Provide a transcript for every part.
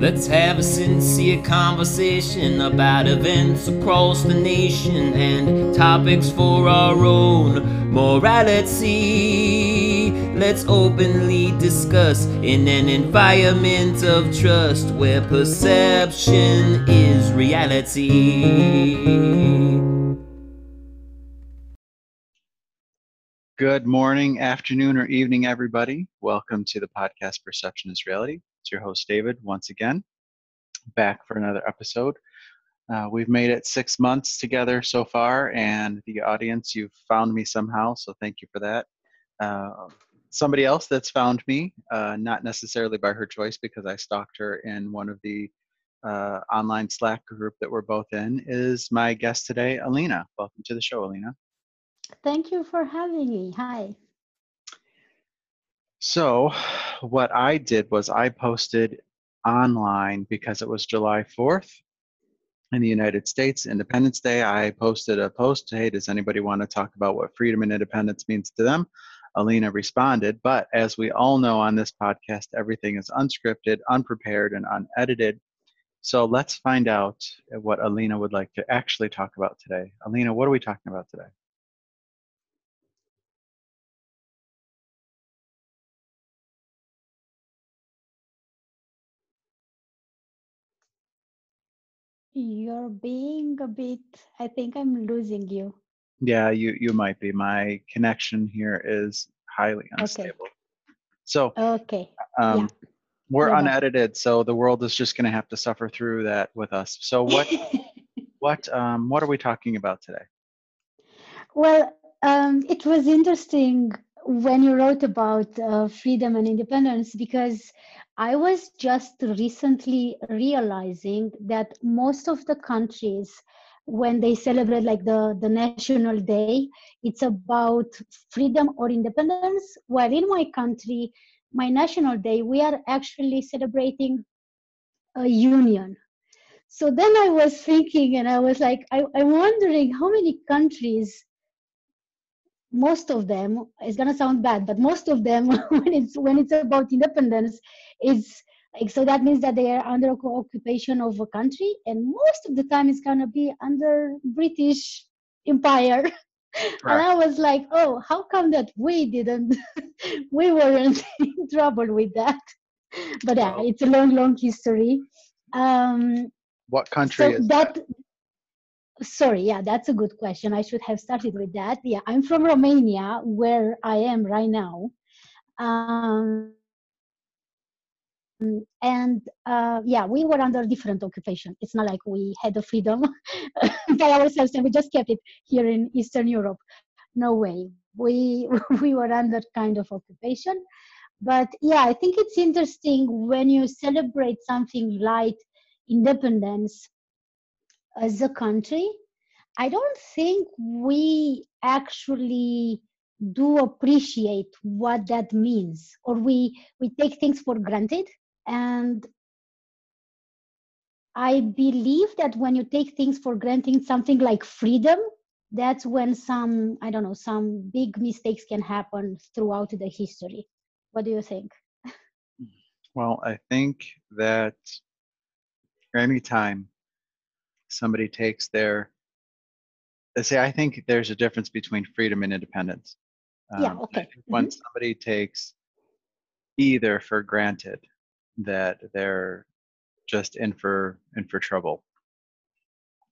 Let's have a sincere conversation about events across the nation and topics for our own morality. Let's openly discuss in an environment of trust where perception is reality. Good morning, afternoon, or evening, everybody. Welcome to the podcast Perception is Reality. It's your host, David, once again, back for another episode. Uh, we've made it six months together so far, and the audience, you've found me somehow, so thank you for that. Uh, somebody else that's found me, uh, not necessarily by her choice because I stalked her in one of the uh, online Slack group that we're both in, is my guest today, Alina. Welcome to the show, Alina. Thank you for having me. Hi. So, what I did was I posted online because it was July 4th in the United States, Independence Day. I posted a post Hey, does anybody want to talk about what freedom and independence means to them? Alina responded. But as we all know on this podcast, everything is unscripted, unprepared, and unedited. So let's find out what Alina would like to actually talk about today. Alina, what are we talking about today? You're being a bit, I think I'm losing you. Yeah, you you might be. My connection here is highly unstable. Okay. So okay, um, yeah. we're yeah. unedited, so the world is just going to have to suffer through that with us. So what what um, what are we talking about today? Well, um, it was interesting when you wrote about uh, freedom and independence because I was just recently realizing that most of the countries, when they celebrate like the, the national day, it's about freedom or independence. While in my country, my national day, we are actually celebrating a union. So then I was thinking, and I was like, I, I'm wondering how many countries most of them it's going to sound bad but most of them when it's when it's about independence is like so that means that they are under occupation of a country and most of the time it's going to be under british empire. Right. and i was like oh how come that we didn't we weren't in trouble with that? But yeah it's a long long history. Um what country so that, that sorry yeah that's a good question. I should have started with that. Yeah i'm from romania where i am right now. Um, and uh, yeah we were under different occupation. It's not like we had the freedom by ourselves and we just kept it here in eastern europe. No way. We we were under kind of occupation. But yeah i think it's interesting when you celebrate something like independence as a country, I don't think we actually do appreciate what that means, or we we take things for granted. And I believe that when you take things for granted, something like freedom, that's when some I don't know some big mistakes can happen throughout the history. What do you think? Well, I think that anytime somebody takes their they say i think there's a difference between freedom and independence. Um, yeah okay when mm-hmm. somebody takes either for granted that they're just in for in for trouble.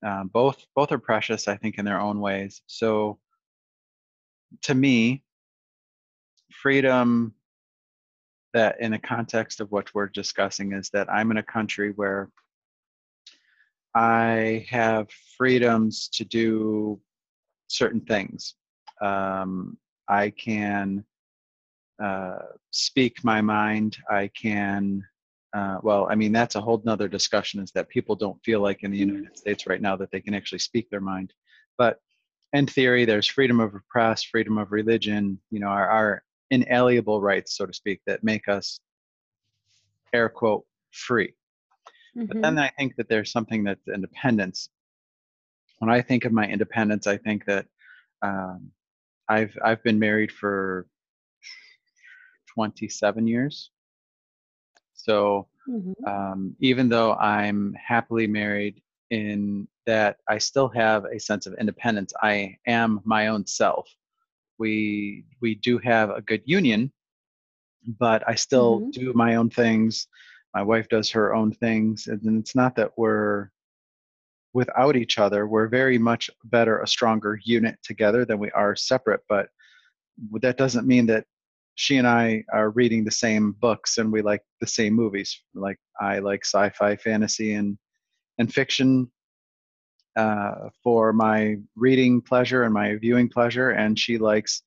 Um, both both are precious i think in their own ways. So to me freedom that in the context of what we're discussing is that i'm in a country where I have freedoms to do certain things. Um, I can uh, speak my mind. I can, uh, well, I mean, that's a whole nother discussion is that people don't feel like in the mm-hmm. United States right now that they can actually speak their mind. But in theory, there's freedom of press, freedom of religion, you know, our, our inalienable rights, so to speak, that make us, air quote, free. Mm-hmm. But then I think that there's something that's independence. When I think of my independence, I think that um, I've I've been married for 27 years. So Mhm. um, even though I'm happily married, in that I still have a sense of independence. I am my own self. We we do have a good union, but I still Mhm. do my own things. My wife does her own things, and it's not that we're without each other. We're very much better, a stronger unit together than we are separate. But that doesn't mean that she and I are reading the same books and we like the same movies. Like I like sci-fi, fantasy, and and fiction uh, for my reading pleasure and my viewing pleasure, and she likes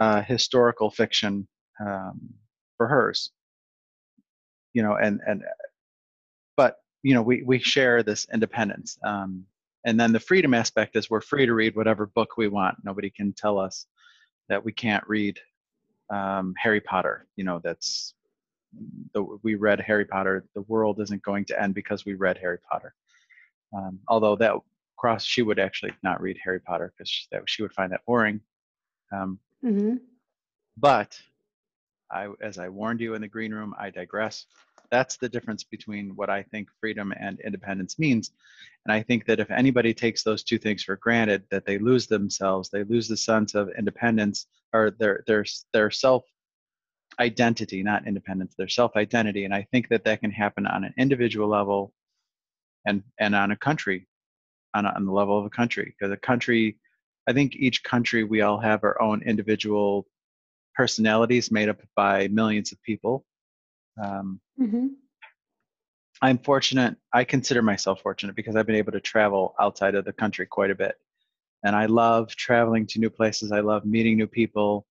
uh, historical fiction um, for hers. You know, and and but you know we we share this independence. Um, and then the freedom aspect is we're free to read whatever book we want. Nobody can tell us that we can't read um, Harry Potter. You know, that's the, we read Harry Potter. The world isn't going to end because we read Harry Potter. Um, although that cross, she would actually not read Harry Potter because she, that she would find that boring. Um, Mhm. but I, as I warned you in the green room, I digress. That's the difference between what I think freedom and independence means. And I think that if anybody takes those two things for granted, that they lose themselves, they lose the sense of independence or their their their self identity, not independence, their self identity. And I think that that can happen on an individual level and and on a country, on, a, on the level of a country. Because a country, I think each country we all have our own individual personalities made up by millions of people. Um, Mhm. I'm fortunate. I consider myself fortunate because I've been able to travel outside of the country quite a bit. And I love traveling to new places. I love meeting new people.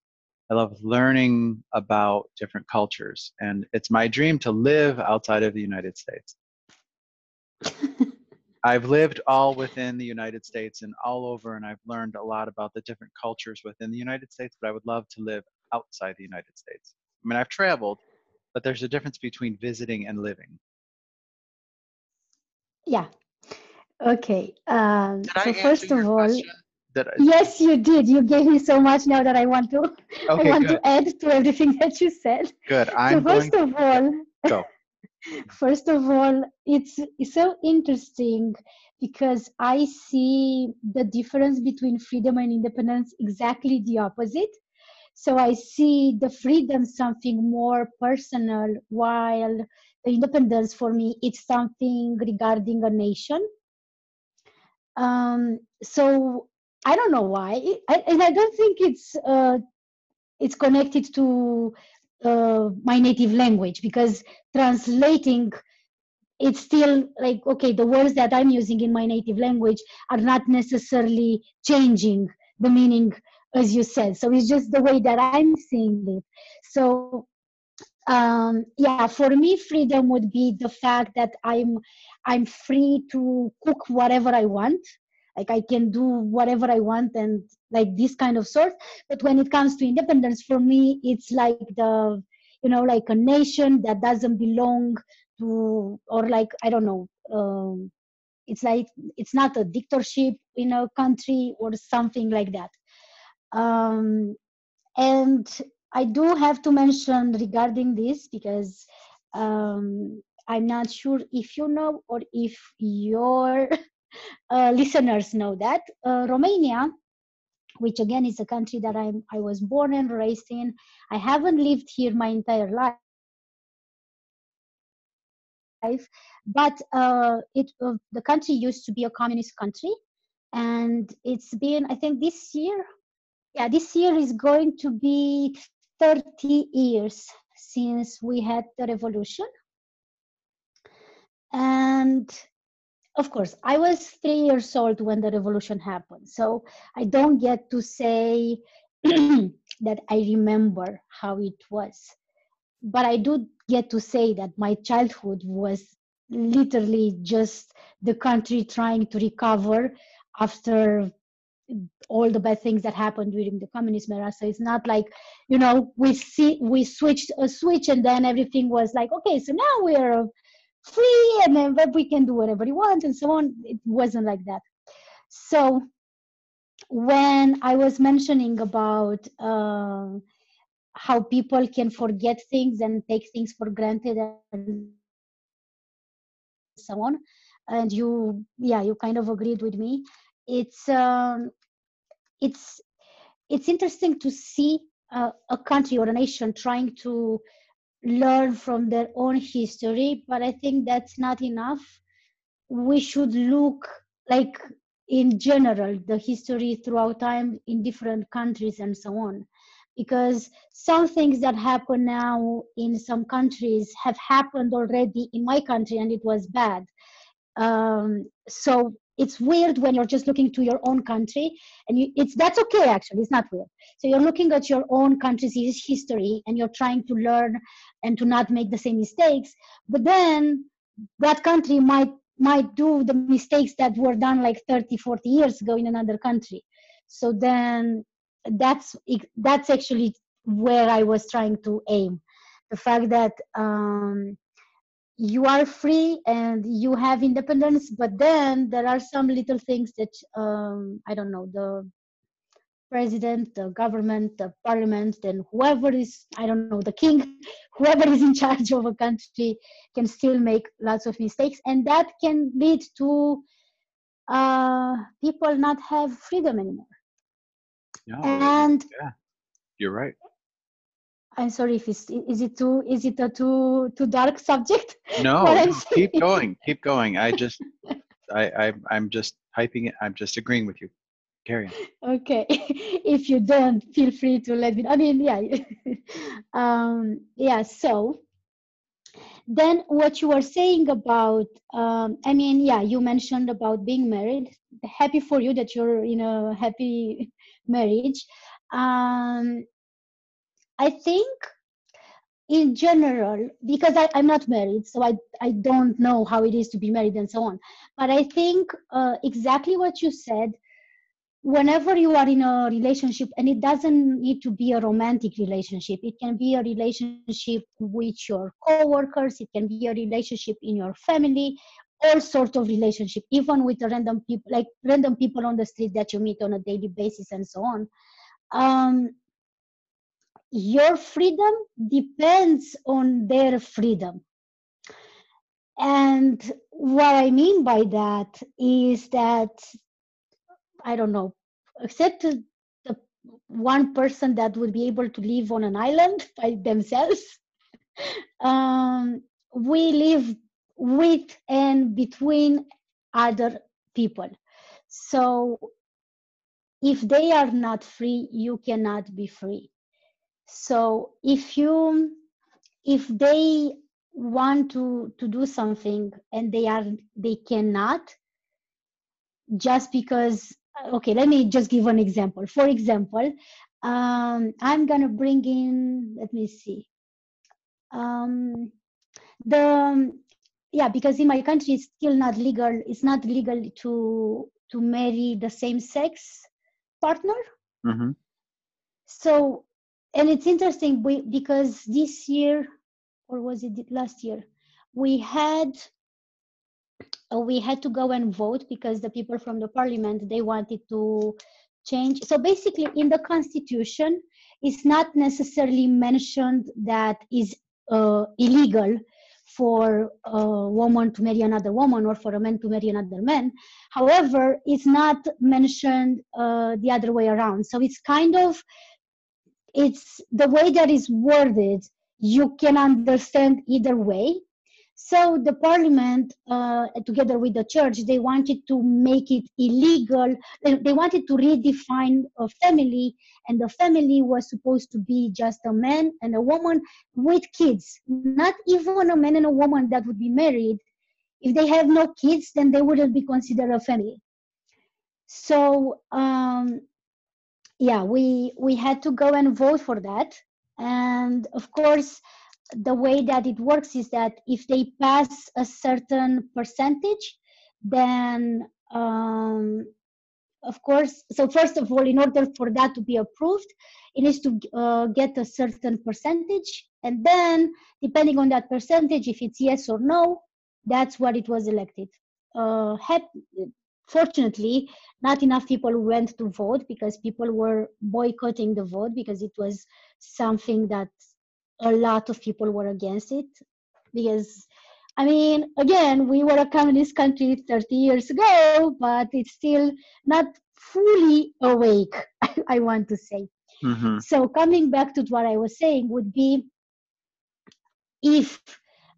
I love learning about different cultures. And it's my dream to live outside of the United States. I've lived all within the United States and all over, and I've learned a lot about the different cultures within the United States, but I would love to live outside the United States. I mean, I've traveled, but there's a difference between visiting and living. Yeah. Okay. Um, Did so answer first your of all, question? I- yes, you did. You gave me so much now that I want to. I want good. to add to everything that you said. Good. so I'm going. first of all, Go. first of all, it's, it's so interesting because I see the difference between freedom and independence exactly the opposite. So I see the freedom something more personal, while the independence for me it's something regarding a nation. Um, so I don't know why, I, and I don't think it's uh, it's connected to uh, my native language because translating it's still like okay the words that i'm using in my native language are not necessarily changing the meaning as you said. So it's just the way that i'm seeing it. So um yeah for me freedom would be the fact that i'm i'm free to cook whatever i want. Like i can do whatever i want and like this kind of sort. But when it comes to independence for me it's like the you know like a nation that doesn't belong to or like i don't know um, it's like it's not a dictatorship in a country or something like that um, and i do have to mention regarding this because um, i'm not sure if you know or if your uh, listeners know that uh, romania which again is a country that I'm, I was born and raised in. I haven't lived here my entire life, but uh, it uh, the country used to be a communist country, and it's been I think this year, yeah, this year is going to be 30 years since we had the revolution, and of course i was three years old when the revolution happened so i don't get to say that i remember how it was. But i do get to say that my childhood was literally just the country trying to recover after all the bad things that happened during the communism era so it's not like you know we see we switched a switch and then everything was like okay so now we're free and then we can do whatever we want and so on. It wasn't like that. So when I was mentioning about uh, how people can forget things and take things for granted and so on and you yeah you kind of agreed with me it's um, it's it's interesting to see uh, a country or a nation trying to learn from their own history but i think that's not enough. We should look like in general the history throughout time in different countries and so on because some things that happen now in some countries have happened already in my country and it was bad. Um, so it's weird when you're just looking to your own country and you, it's that's okay actually it's not weird. So you're looking at your own country's history and you're trying to learn and to not make the same mistakes but then that country might might do the mistakes that were done like 30 40 years ago in another country. So then that's that's actually where i was trying to aim. The fact that um, you are free and you have independence but then there are some little things that um, i don't know the president the government the parliament and whoever is i don't know the king whoever is in charge of a country can still make lots of mistakes. And that can lead to uh, people not have freedom anymore. No, and yeah, you're right. I'm sorry if it's is it too is it a too too dark subject No, What I'm no, keep going, keep going. I just, I, I, I'm just hyping it. I'm just agreeing with you. Carry on. okay if you don't feel free to let me i mean yeah um yeah so then what you were saying about um i mean yeah you mentioned about being married happy for you that you're in a happy marriage um i think in general because I, i'm not married so I, I don't know how it is to be married and so on. But i think uh, exactly what you said whenever you are in a relationship and it doesn't need to be a romantic relationship it can be a relationship with your coworkers it can be a relationship in your family all sorts of relationship even with random people like random people on the street that you meet on a daily basis and so on. Um, your freedom depends on their freedom and what i mean by that is that I don't know, except the one person that would be able to live on an island by themselves. Um, we live with and between other people. So if they are not free, you cannot be free. So if you if they want to to do something and they are they cannot just because okay let me just give an example for example um, i'm gonna bring in let me see um, the yeah because in my country it's still not legal it's not legal to to marry the same sex partner mm-hmm. so and it's interesting we, because this year or was it last year we had uh, we had to go and vote because the people from the parliament they wanted to change. So basically in the constitution it's not necessarily mentioned that is uh, illegal for a woman to marry another woman or for a man to marry another man. However it's not mentioned uh, the other way around. So it's kind of it's the way that is worded you can understand either way so the parliament, uh, together with the church, they wanted to make it illegal. They, wanted to redefine a family, and the family was supposed to be just a man and a woman with kids, not even a man and a woman that would be married. If they have no kids, then they wouldn't be considered a family. So um, yeah, we we had to go and vote for that, and of course the way that it works is that if they pass a certain percentage, then um, of course, so first of all, in order for that to be approved, it needs to uh, get a certain percentage. And then, depending on that percentage, if it's yes or no, that's what it was elected. Uh, fortunately, not enough people went to vote because people were boycotting the vote because it was something that a lot of people were against it because I mean, again, we were a communist country 30 years ago, but it's still not fully awake, I want to say. Mm-hmm. So, coming back to what I was saying, would be if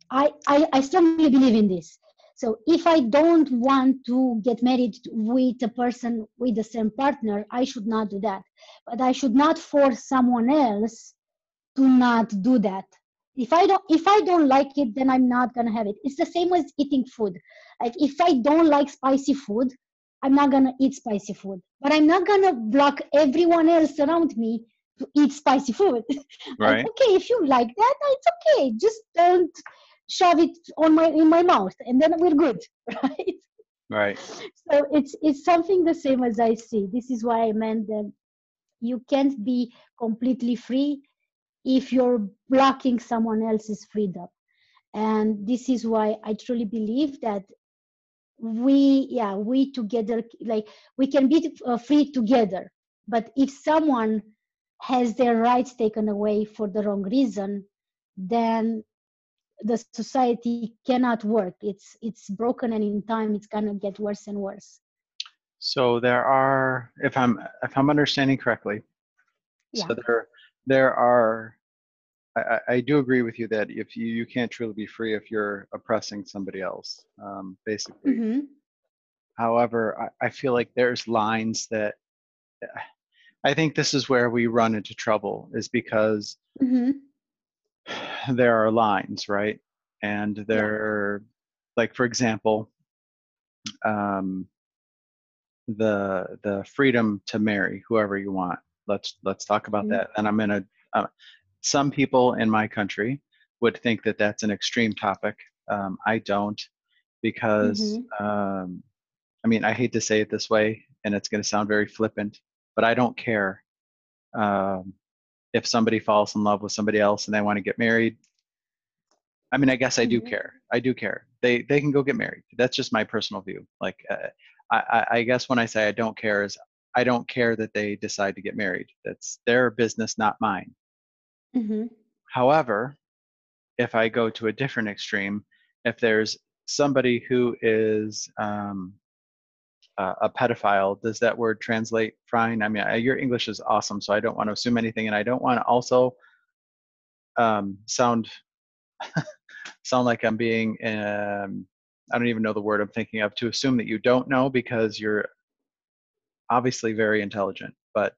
I, I, I strongly believe in this. So, if I don't want to get married with a person with the same partner, I should not do that. But I should not force someone else to not do that. If i don't if i don't like it then i'm not going to have it. It's the same as eating food. Like if i don't like spicy food i'm not going to eat spicy food. But i'm not going to block everyone else around me to eat spicy food. Right. like, okay if you like that it's okay. Just don't shove it on my in my mouth and then we're good right? Right. so it's it's something the same as i see. This is why i meant that you can't be completely free if you're blocking someone else's freedom. And this is why i truly believe that we yeah we together like we can be uh, free together. But if someone has their rights taken away for the wrong reason then the society cannot work it's it's broken and in time it's going to get worse and worse So there are, if I'm if I'm understanding correctly, Yeah. so there there are. I, I- do agree with you that if you you can't truly be free if you're oppressing somebody else, um, basically. hmm However, I, I feel like there's lines that I think this is where we run into trouble is because hmm there are lines, right? And there, like for example, um, the the freedom to marry whoever you want. Let's let's talk about Mhm. that. And I'm gonna. Uh, some people in my country would think that that's an extreme topic. Um, I don't, because um, I mean I hate to say it this way, and it's going to sound very flippant, but I don't care um, if somebody falls in love with somebody else and they want to get married. I mean, I guess I do Mhm. care. I do care. They they can go get married. That's just my personal view. Like, uh, I I- I guess when I say I don't care is I don't care that they decide to get married. That's their business, not mine. hmm However, if I go to a different extreme, if there's somebody who is um, uh, a pedophile, does that word translate fine? I mean, I, your English is awesome, so I don't want to assume anything, and I don't want to also um, sound sound like I'm being um, I don't even know the word I'm thinking of to assume that you don't know because you're obviously very intelligent, but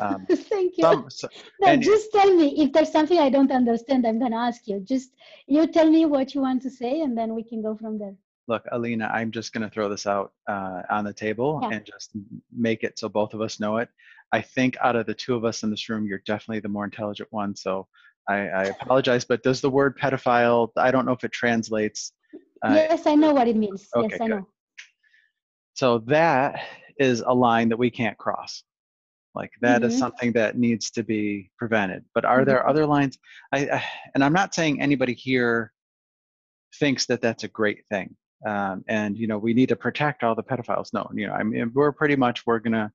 um, Thank you. some, so, no, just tell me if there's something I don't understand. I'm gonna ask you. Just you tell me what you want to say, and then we can go from there. Look, Alina, I'm just going to throw this out uh, on the table Yeah. and just make it so both of us know it. I think out of the two of us in this room, you're definitely the more intelligent one. So I, I apologize, but does the word pedophile? I don't know if it translates. Uh, yes, I know what it means. Okay, yes, I good. know. So that is a line that we can't cross. Like that is Mhm. something that needs to be prevented. But are there Mhm. other lines? I, I and I'm not saying anybody here thinks that that's a great thing. Um, and you know we need to protect all the pedophiles. No, you know I mean we're pretty much we're gonna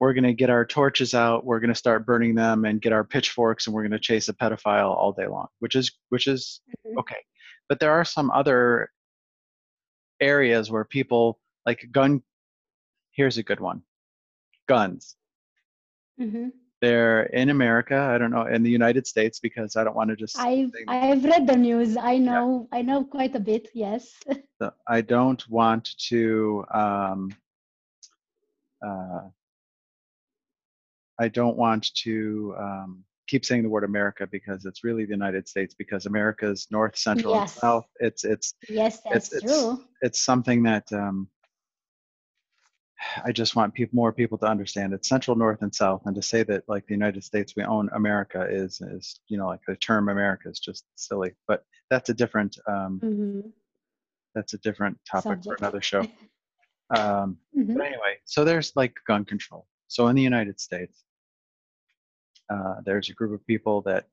we're gonna get our torches out. We're gonna start burning them and get our pitchforks and we're gonna chase a pedophile all day long, which is which is Mhm. okay. But there are some other areas where people like gun here's a good one guns hmm they're in america i don't know in the united states because i don't want to just I've say- I've read the news. I know I know quite a bit. Yes. so i don't want to um uh i don't want to um keep saying the word america because it's really the united states because america's north central and Yes. south it's it's yes, that's it's- true. it's something that um, I just want people, more people to understand. It's central, north, and south, and to say that like the United States we own America is is you know like the term America is just silly. But that's a different um, hmm that's a different topic Subject. for another show. Um, hmm but anyway, so there's like gun control. So in the United States, uh, there's a group of people that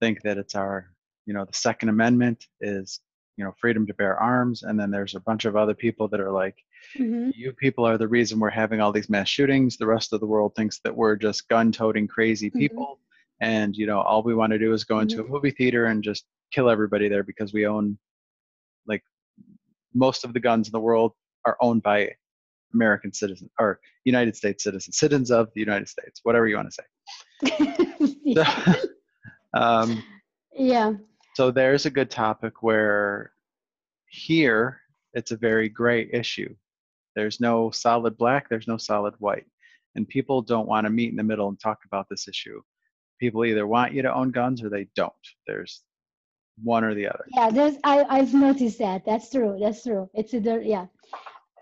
think that it's our, you know, the Second Amendment is, you know, freedom to bear arms, and then there's a bunch of other people that are like, hmm you people are the reason we're having all these mass shootings. The rest of the world thinks that we're just gun-toting crazy Mhm. people, and you know, all we want to do is go into a movie theater and just kill everybody there because we own like, most of the guns in the world are owned by American citizens or United States citizens, citizens of the United States, whatever you want to say. yeah. So, um, yeah. so there's a good topic where here it's a very gray issue. There's no solid black, there's no solid white. And people don't want to meet in the middle and talk about this issue. People either want you to own guns or they don't. There's one or the other. Yeah, there's I, I've noticed that. That's true. That's true. It's either yeah.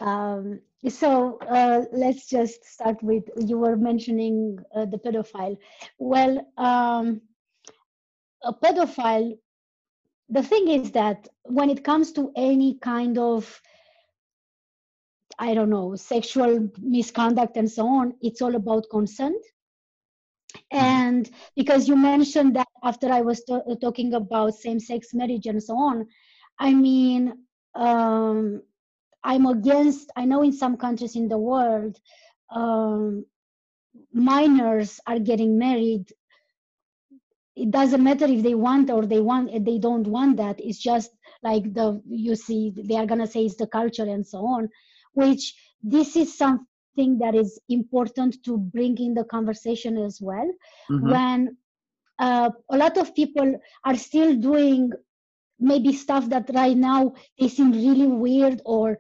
Um, so uh, let's just start with you were mentioning uh, the pedophile. Well, um, a pedophile. The thing is that when it comes to any kind of I don't know sexual misconduct and so on, it's all about consent. And because you mentioned that after I was to- talking about same-sex marriage and so on, I mean. Um, I'm against, I know in some countries in the world, um, minors are getting married. It doesn't matter if they want or they want, they don't want that. It's just like the, you see, they are going to say it's the culture and so on, which this is something that is important to bring in the conversation as well. Mhm. When uh, a lot of people are still doing maybe stuff that right now they seem really weird or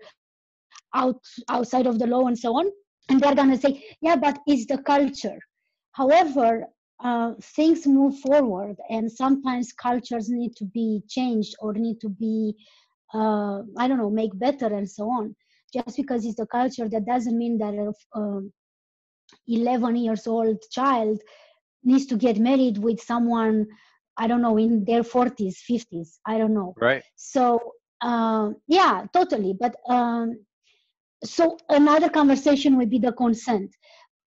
out outside of the law and so on and they're going to say yeah but it's the culture however uh, things move forward and sometimes cultures need to be changed or need to be uh, i don't know make better and so on just because it's the culture that doesn't mean that a um, 11 years old child needs to get married with someone i don't know in their 40s 50s i don't know Right. so um, yeah totally but um, so another conversation would be the consent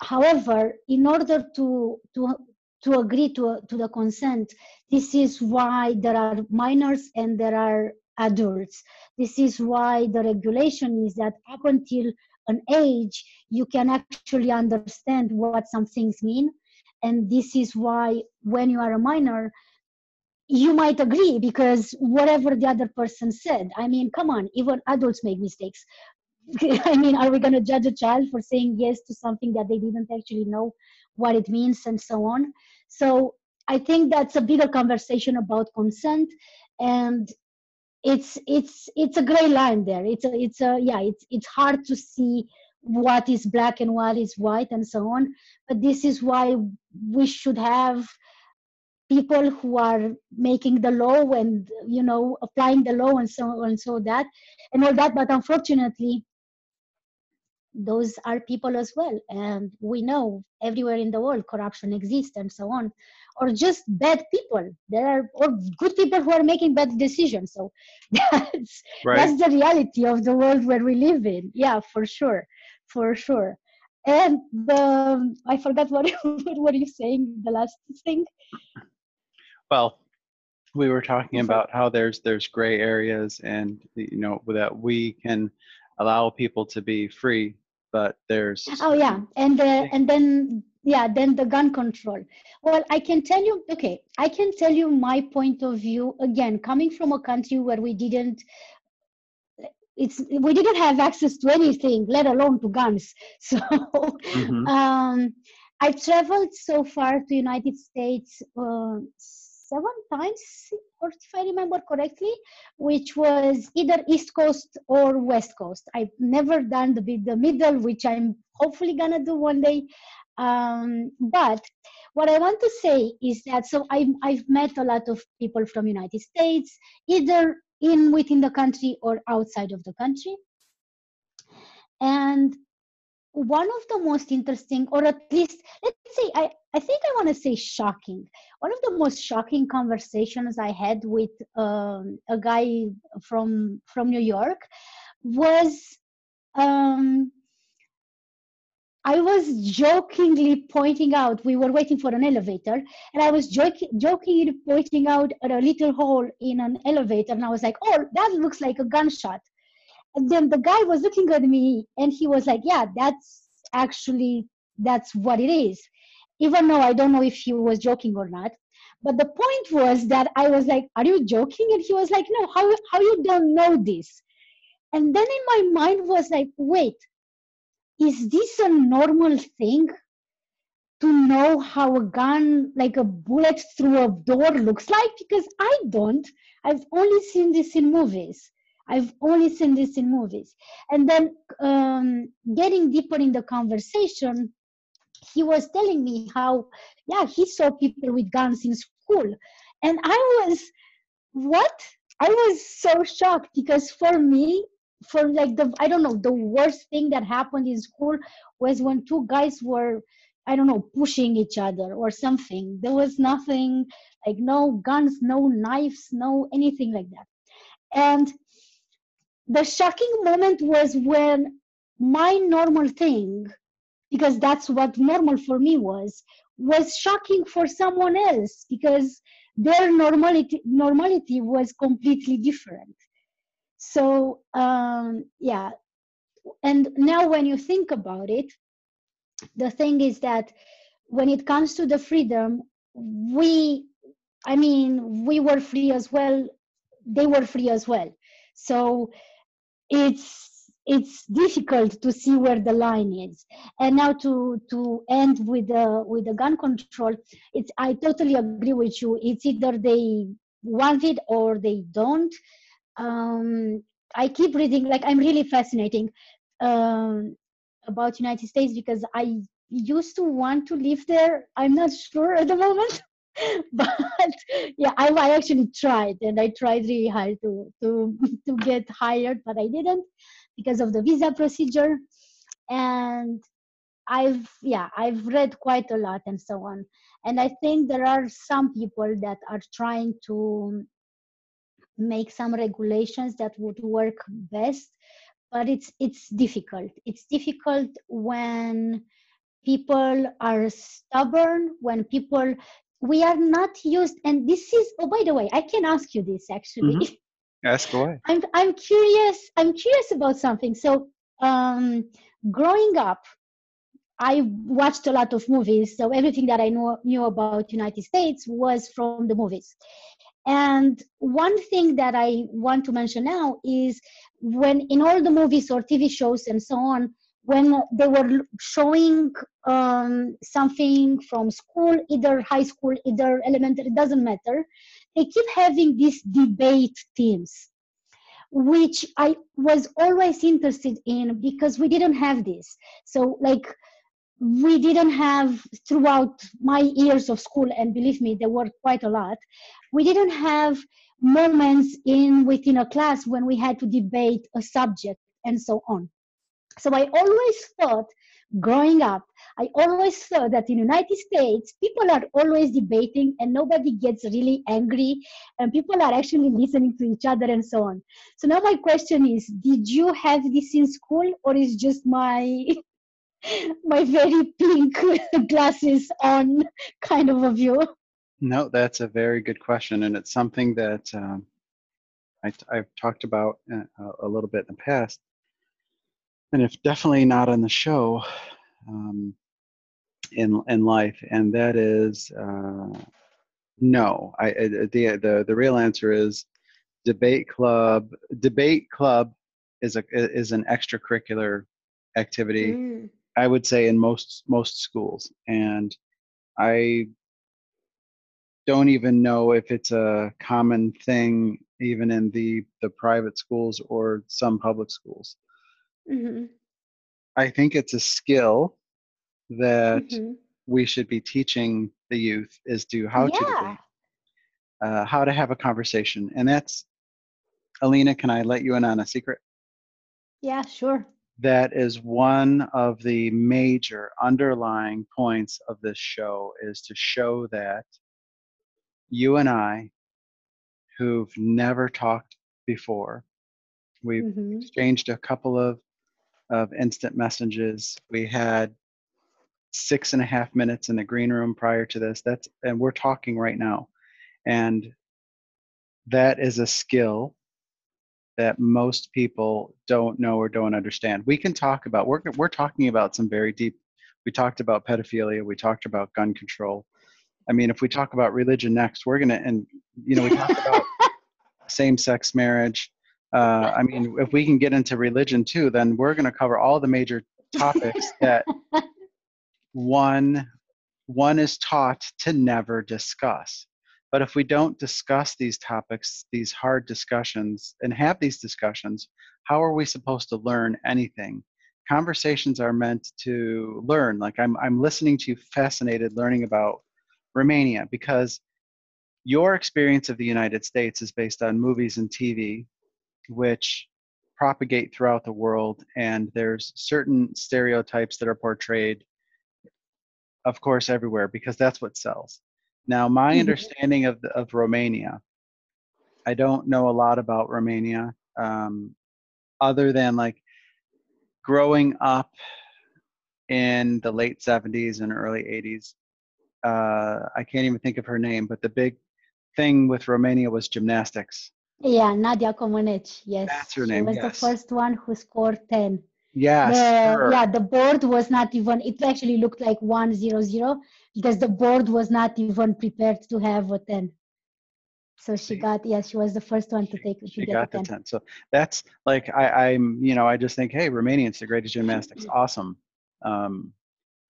however in order to to to agree to to the consent this is why there are minors and there are adults. This is why the regulation is that up until an age you can actually understand what some things mean. And this is why when you are a minor you might agree because whatever the other person said i mean come on even adults make mistakes. I mean are we going to judge a child for saying yes to something that they didn't actually know what it means and so on? So i think that's a bigger conversation about consent. And it's it's it's a gray line there. It's a it's a yeah it's it's hard to see what is black and what is white and so on. But this is why we should have people who are making the law and you know applying the law and so on and so that. And all that but unfortunately those are people as well. And we know everywhere in the world corruption exists and so on or just bad people. There are or good people who are making bad decisions. So that's Right. that's the reality of the world where we live in. Yeah for sure. For sure. And the i forgot what what were you saying the last thing. Well, we were talking Mhm. about how there's there's gray areas and you know that we can allow people to be free, but there's oh yeah. and uh, and then yeah then the gun control. Well i can tell you okay i can tell you my point of view. Again coming from a country where we didn't it's we didn't have access to anything let alone to guns. So Mhm. um i traveled so far to united states uh, seven times or if i remember correctly which was either east coast or west coast. I've never done the the middle which i'm hopefully gonna do one day. Um, but what i want to say is that so I've, I've met a lot of people from united states either in within the country or outside of the country. And one of the most interesting or at least let's say i, I think i want to say shocking one of the most shocking conversations i had with um, a guy from from new york was um, I was jokingly pointing out, we were waiting for an elevator, and I was joking, jokingly pointing out a little hole in an elevator, and I was like, oh, that looks like a gunshot. And then the guy was looking at me, and he was like, yeah, that's actually, that's what it is. Even though I don't know if he was joking or not. But the point was that I was like, are you joking? And he was like, no, how, how you don't know this? and then in my mind was like wait is this a normal thing to know how a gun like a bullet through a door looks like because i don't i've only seen this in movies i've only seen this in movies. And then um, getting deeper in the conversation he was telling me how yeah he saw people with guns in school. And i was what? I was so shocked because for me for like the i don't know the worst thing that happened in school was when two guys were i don't know pushing each other or something. There was nothing like no guns no knives no anything like that. And the shocking moment was when my normal thing because that's what normal for me was was shocking for someone else because their normality normality was completely different. So um, yeah. And now when you think about it the thing is that when it comes to the freedom we i mean we were free as well they were free as well. So it's it's difficult to see where the line is. And now to to end with the with the gun control it's i totally agree with you. It's either they want it or they don't. Um, I keep reading, like I'm really fascinating um, about United States because I used to want to live there. I'm not sure at the moment, but yeah, I, I actually tried and I tried really hard to to to get hired, but I didn't because of the visa procedure. And I've yeah, I've read quite a lot and so on. And I think there are some people that are trying to make some regulations that would work best but it's it's difficult it's difficult when people are stubborn when people we are not used and this is oh by the way i can ask you this actually. Mm-hmm. ask away i'm i'm curious i'm curious about something. So um growing up i watched a lot of movies so everything that i know knew about united states was from the movies. And one thing that I want to mention now is when in all the movies or TV shows and so on, when they were showing um, something from school, either high school, either elementary, it doesn't matter, they keep having these debate teams, which I was always interested in because we didn't have this. So, like, we didn't have throughout my years of school and believe me there were quite a lot. We didn't have moments in within a class when we had to debate a subject and so on so i always thought growing up i always thought that in united states people are always debating and nobody gets really angry and people are actually listening to each other and so on so now my question is did you have this in school or is just my my very pink glasses on kind of a view? No, that's a very good question, and it's something that um, I, have talked about uh, a little bit in the past, and if definitely not on the show um, in in life, and that is uh, no. I the the the real answer is debate club. Debate club is a is an extracurricular activity. Mm I would say in most most schools, and I don't even know if it's a common thing even in the the private schools or some public schools. Mm-hmm. I think it's a skill that mm-hmm. we should be teaching the youth is to how yeah. to debate, uh, how to have a conversation, and that's Alina. Can I let you in on a secret? Yeah, sure that is one of the major underlying points of this show is to show that you and I, who've never talked before, we've mm-hmm. exchanged a couple of of instant messages. We had six and a half minutes in the green room prior to this. That's and we're talking right now, and that is a skill that most people don't know or don't understand. We can talk about we're we're talking about some very deep. We talked about pedophilia. We talked about gun control. I mean, if we talk about religion next, we're gonna and you know we talk about same-sex marriage. Uh, I mean, if we can get into religion too, then we're going to cover all the major topics that one one is taught to never discuss. But if we don't discuss these topics, these hard discussions, and have these discussions, how are we supposed to learn anything? Conversations are meant to learn. Like I'm, I'm listening to you, fascinated, learning about Romania because your experience of the United States is based on movies and TV, which propagate throughout the world, and there's certain stereotypes that are portrayed, of course, everywhere because that's what sells. Now, my mm-hmm. understanding of the, of Romania, I don't know a lot about Romania, um, other than like growing up in the late 70s and early 80s. Uh, I can't even think of her name, but the big thing with Romania was gymnastics. Yeah, Nadia Comaneci. Yes, that's her name. She was yes. the first one who scored 10. Yes. The, yeah, the board was not even. It actually looked like one zero zero because the board was not even prepared to have a 10. So she got, yeah, she was the first one to take. She got the 10. 10. So that's like, I, I'm, you know, I just think, hey, Romanians, the greatest gymnastics. Awesome. Um,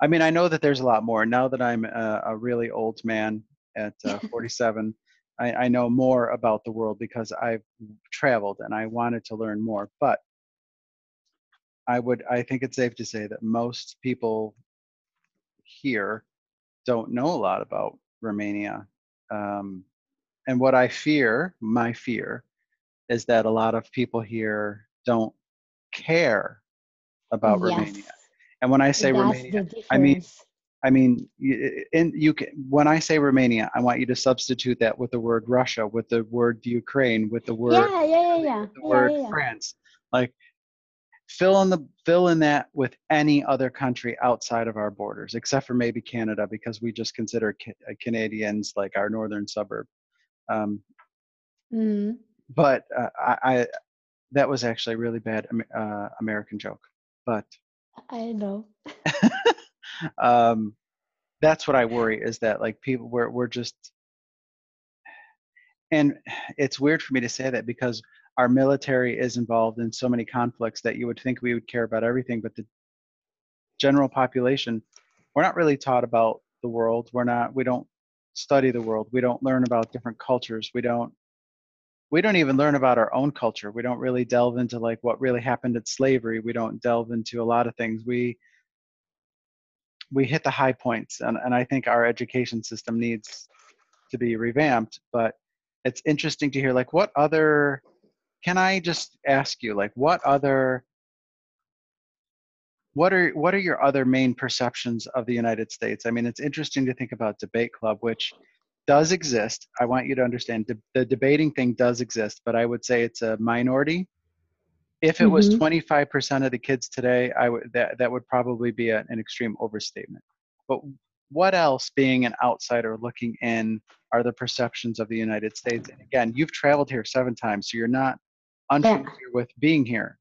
I mean, I know that there's a lot more. Now that I'm a, a really old man at uh, 47, I, I know more about the world because I've traveled and I wanted to learn more. But I would, I think it's safe to say that most people here don't know a lot about Romania. Um, and what I fear, my fear, is that a lot of people here don't care about yes. Romania. And when I say That's Romania, I mean I mean, in you can when I say Romania, I want you to substitute that with the word Russia, with the word Ukraine, with the word yeah, yeah, yeah, yeah. the yeah, word yeah. France. Like fill in the fill in that with any other country outside of our borders except for maybe canada because we just consider ca- uh, canadians like our northern suburb um, mm. but uh, I, I, that was actually a really bad uh, american joke but i know um, that's what i worry is that like people we're, we're just and it's weird for me to say that because our military is involved in so many conflicts that you would think we would care about everything, but the general population, we're not really taught about the world. We're not, we don't study the world. We don't learn about different cultures. We don't, we don't even learn about our own culture. We don't really delve into like what really happened at slavery. We don't delve into a lot of things. We, we hit the high points and, and I think our education system needs to be revamped, but it's interesting to hear like what other can I just ask you, like, what other what are what are your other main perceptions of the United States? I mean, it's interesting to think about debate club, which does exist. I want you to understand de- the debating thing does exist, but I would say it's a minority. If it mm-hmm. was 25% of the kids today, I would that that would probably be a, an extreme overstatement. But what else, being an outsider looking in, are the perceptions of the United States? And again, you've traveled here seven times, so you're not unfamiliar yeah. with being here.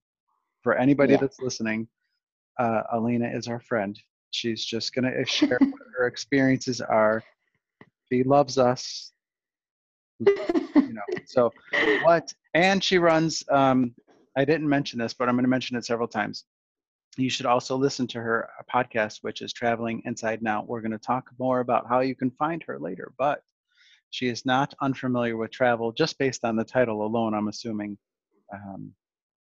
For anybody yeah. that's listening, uh, Alina is our friend. She's just going to share what her experiences are. She loves us. You know, so what? And she runs. Um, I didn't mention this, but I'm going to mention it several times. You should also listen to her podcast, which is Traveling Inside Now. We're going to talk more about how you can find her later, but she is not unfamiliar with travel just based on the title alone, I'm assuming um,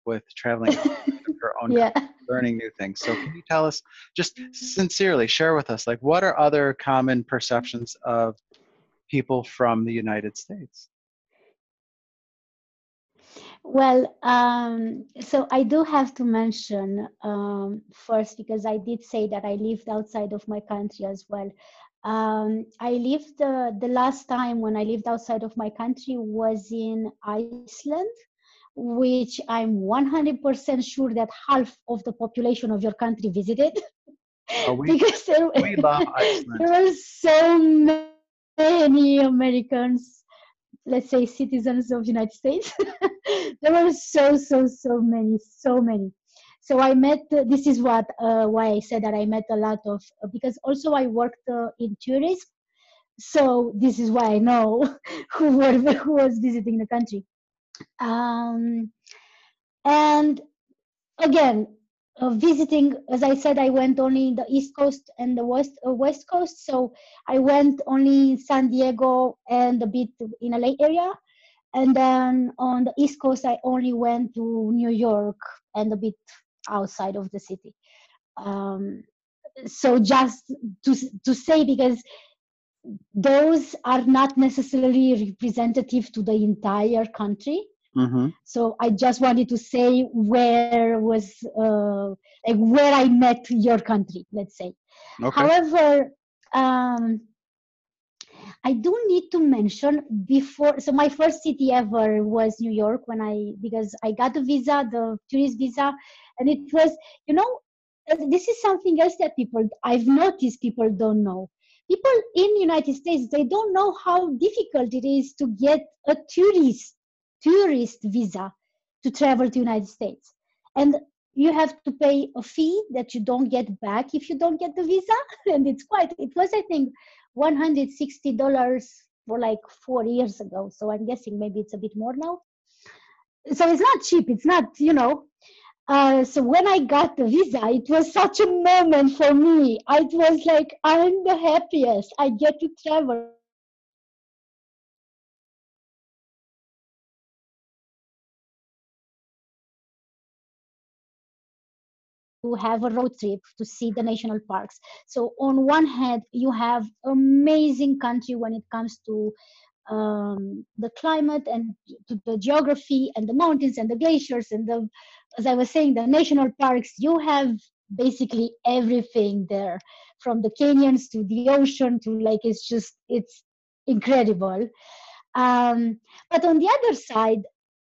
with traveling her own yeah. learning new things. So can you tell us just sincerely share with us like what are other common perceptions of people from the United States? Well, um, so I do have to mention um, first because I did say that I lived outside of my country as well. Um, I lived uh, the last time when I lived outside of my country was in Iceland which I'm 100% sure that half of the population of your country visited. Oh, we, because there, we love Iceland. there were so many Americans, let's say citizens of the United States. there were so, so, so many, so many. So I met, this is what, uh, why I said that I met a lot of, because also I worked uh, in tourism. So this is why I know who, were, who was visiting the country. Um, and again, uh, visiting, as I said, I went only the East Coast and the West uh, West Coast. So I went only in San Diego and a bit in LA area, and then on the East Coast I only went to New York and a bit outside of the city. Um, so just to to say because those are not necessarily representative to the entire country Mm-hmm. so i just wanted to say where was uh, like where i met your country let's say Okay. however um, i do need to mention before so my first city ever was new york when i because i got the visa the tourist visa and it was you know this is something else that people i've noticed people don't know. People in united states they don't know how difficult it is to get a tourist tourist visa to travel to united states. And you have to pay a fee that you don't get back if you don't get the visa and it's quite it was i think 160 dollars for like four years ago. So i'm guessing maybe it's a bit more now. So it's not cheap. It's not you know. Uh, so when i got the visa it was such a moment for me. It was like i'm the happiest. I get to travel to have a road trip to see the national parks. So on one hand, you have amazing country when it comes to um, the climate and to the geography and the mountains and the glaciers and the, as I was saying, the national parks. You have basically everything there, from the canyons to the ocean to like it's just it's incredible. Um, but on the other side,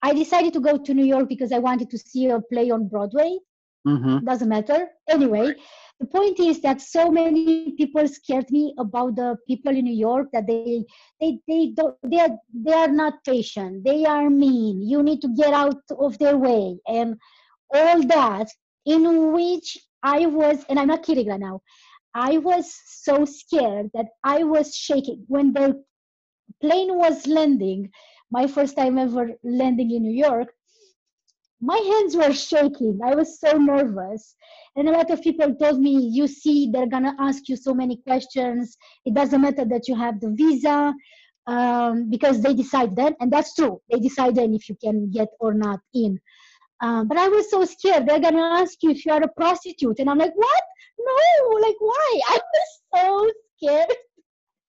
I decided to go to New York because I wanted to see a play on Broadway Mm-hmm. doesn't matter. Anyway the point is that so many people scared me about the people in new york that they they they don't they are they are not patient. They are mean. You need to get out of their way. And all that in which i was and i'm not kidding right now i was so scared that i was shaking. When the plane was landing my first time ever landing in new york my hands were shaking. I was so nervous. And a lot of people told me, you see, they're going to ask you so many questions. It doesn't matter that you have the visa um, because they decide then. And that's true. They decide then if you can get or not in. Um, but I was so scared. They're going to ask you if you are a prostitute. And I'm like, what? No, like, why? I was so scared.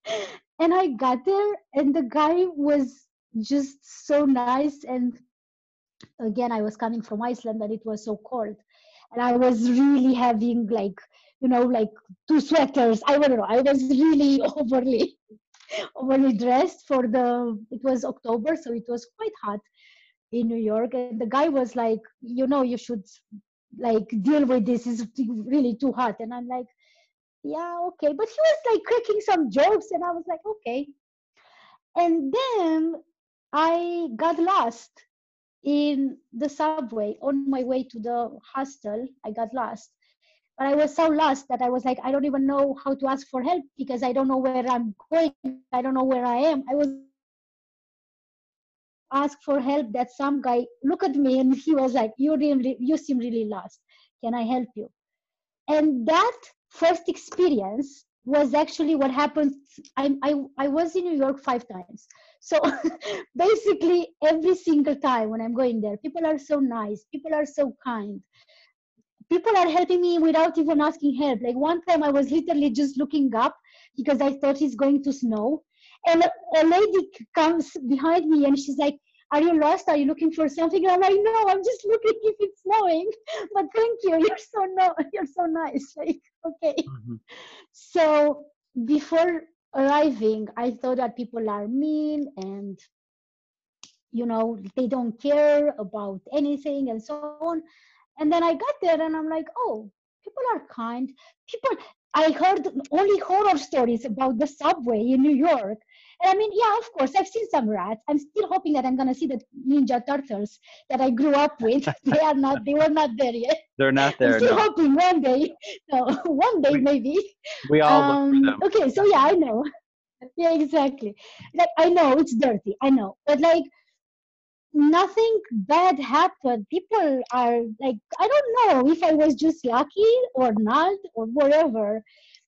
And I got there, and the guy was just so nice and again i was coming from iceland and it was so cold. And i was really having like you know like two sweaters. I don't know. I was really overly overly dressed for the it was october so it was quite hot in new york. And the guy was like you know you should like deal with this. Is really too hot. And i'm like yeah okay. But he was like cracking some jokes and i was like okay. And then i got lost in the subway on my way to the hostel i got lost. But i was so lost that i was like i don't even know how to ask for help because i don't know where i'm going. I don't know where i am. I was asked for help that some guy look at me and he was like you really you seem really lost. Can i help you? And that first experience was actually what happened I, I i was in new york five times so basically every single time when i'm going there people are so nice people are so kind people are helping me without even asking help like one time i was literally just looking up because i thought it's going to snow and a, lady comes behind me and she's like are you lost? Are you looking for something? And I'm like, no, I'm just looking if it's snowing. But thank you. You're so no, you're so nice. Like, okay. Mm-hmm. So before arriving, I thought that people are mean and you know they don't care about anything and so on. And then I got there and I'm like, oh, people are kind. People I heard only horror stories about the subway in New York. And I mean, yeah, of course, I've seen some rats. I'm still hoping that I'm gonna see the Ninja Turtles that I grew up with. they are not, they were not there yet. They're not I'm still No. hoping one day. No, one day We- maybe. We all look Um, for them. okay, so yeah, I know. Yeah, exactly. Like I know it's dirty. I know, but like nothing bad happened. People are like, I don't know if I was just lucky or not or whatever,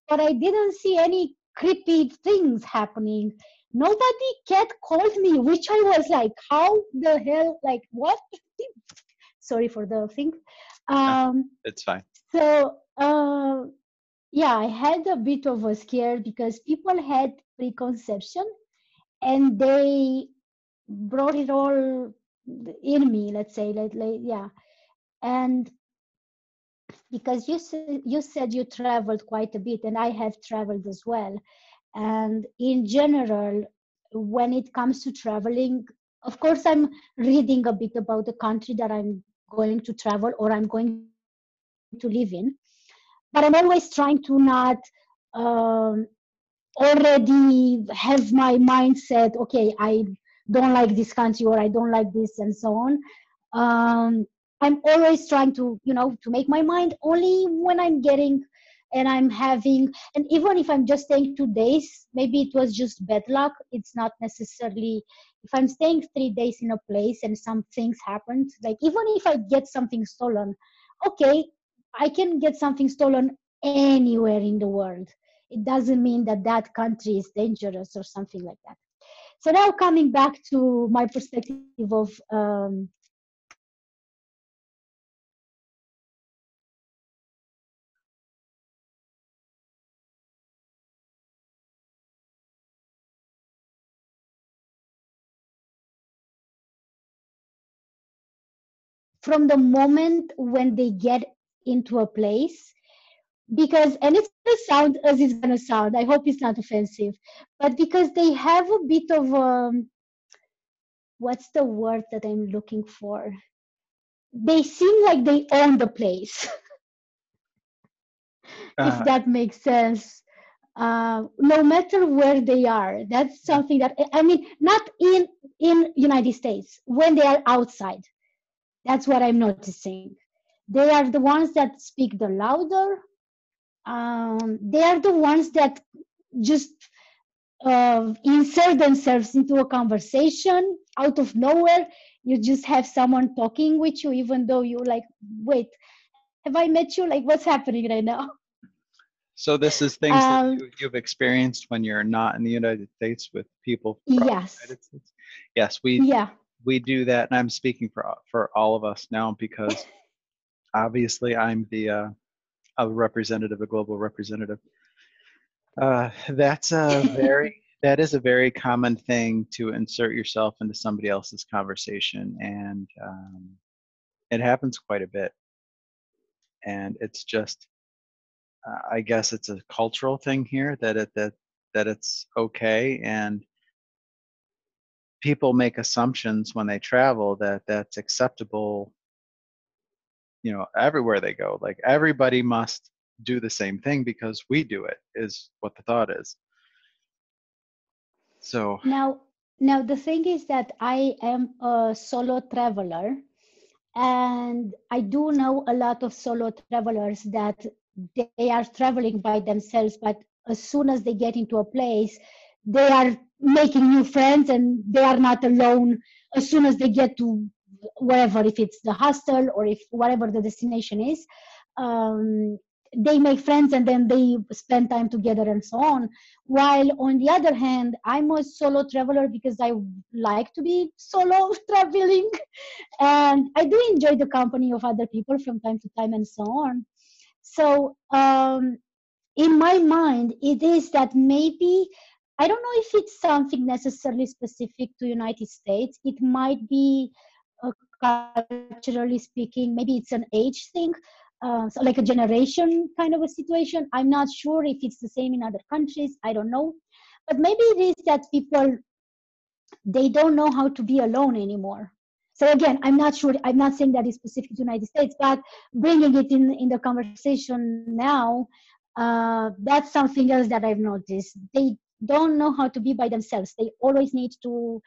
but I didn't see any creepy things happening. Nobody cat called me, which I was like, how the hell, like, what? Sorry for the thing. Um, it's fine. So, uh, yeah, I had a bit of a scare because people had preconception and they brought it all in me let's say like, like yeah and because you said you said you traveled quite a bit and i have traveled as well and in general when it comes to traveling of course i'm reading a bit about the country that i'm going to travel or i'm going to live in. But i'm always trying to not um, already have my mindset okay i don't like this country or i don't like this and so on. Um, i'm always trying to you know to make my mind only when i'm getting and i'm having and even if i'm just staying two days maybe it was just bad luck. It's not necessarily if i'm staying three days in a place and some things happened like even if i get something stolen okay i can get something stolen anywhere in the world. It doesn't mean that that country is dangerous or something like that. So now coming back to my perspective of um, from the moment when they get into a place because and it's gonna sound as it's gonna sound i hope it's not offensive but because they have a bit of um what's the word that i'm looking for? They seem like they own the place uh, if that makes sense. Uh, no matter where they are that's something that i mean not in in united states when they are outside that's what i'm noticing they are the ones that speak the louder um, they are the ones that just uh, insert themselves into a conversation out of nowhere. You just have someone talking with you, even though you're like, wait, have I met you? Like, what's happening right now? So this is things um, that you, have experienced when you're not in the United States with people from yes. States. Yes, we yeah we do that, and I'm speaking for for all of us now because obviously I'm the uh, a representative, a global representative. Uh, that's a very that is a very common thing to insert yourself into somebody else's conversation, and um, it happens quite a bit. And it's just, uh, I guess it's a cultural thing here that it that that it's okay, and people make assumptions when they travel that that's acceptable you know everywhere they go like everybody must do the same thing because we do it is what the thought is. So now now the thing is that i am a solo traveler and i do know a lot of solo travelers that they are traveling by themselves but as soon as they get into a place they are making new friends and they are not alone as soon as they get to wherever, if it's the hostel or if whatever the destination is. Um, they make friends and then they spend time together and so on. While on the other hand, I'm a solo traveler because I like to be solo traveling and I do enjoy the company of other people from time to time and so on. So, um, in my mind, it is that maybe I don't know if it's something necessarily specific to United States. It might be culturally speaking maybe it's an age thing uh, so like a generation kind of a situation. I'm not sure if it's the same in other countries. I don't know. But maybe it is that people they don't know how to be alone anymore. So again i'm not sure i'm not saying that is specific to united states but bringing it in in the conversation now uh, that's something else that i've noticed. They don't know how to be by themselves they always need to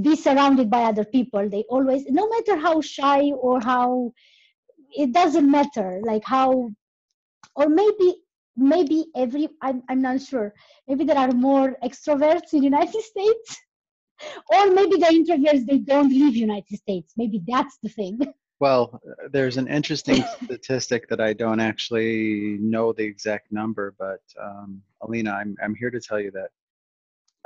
be surrounded by other people they always no matter how shy or how it doesn't matter like how or maybe maybe every I'm, I'm not sure maybe there are more extroverts in the united states or maybe the introverts they don't leave United States. Maybe that's the thing. Well, there's an interesting statistic that I don't actually know the exact number, but um, Alina, I'm I'm here to tell you that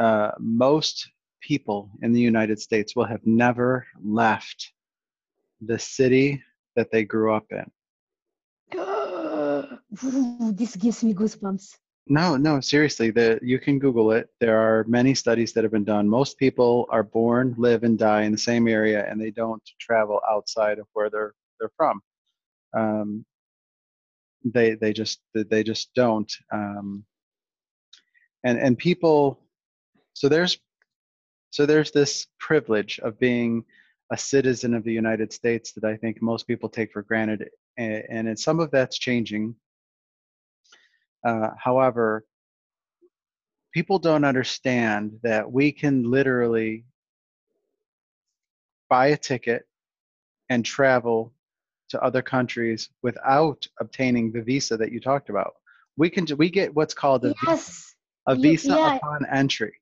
uh, most people in the United States will have never left the city that they grew up in. This gives me goosebumps. No, no, seriously, the, you can Google it. There are many studies that have been done. Most people are born, live, and die in the same area, and they don't travel outside of where they're they're from. Um, they they just they just don't. Um, and and people, so there's so there's this privilege of being a citizen of the United States that I think most people take for granted, and, and some of that's changing uh, however, people don't understand that we can literally buy a ticket and travel to other countries without obtaining the visa that you talked about. We can we get what's called a yes. visa, a visa yeah. upon entry.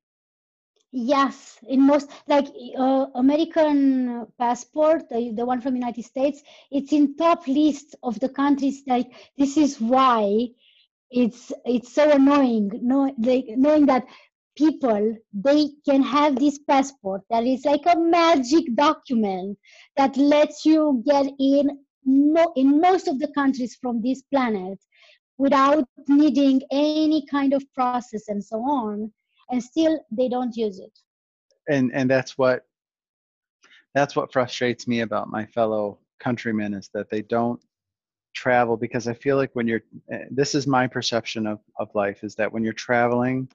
Yes, in most like uh, American passport, the, the one from United States, it's in top list of the countries. Like this is why it's it's so annoying know, like, knowing that people they can have this passport that is like a magic document that lets you get in no, in most of the countries from this planet without needing any kind of process and so on and still they don't use it. And and that's what that's what frustrates me about my fellow countrymen is that they don't travel because I feel like when you're, eh, this is my perception of, of life is that when you're traveling,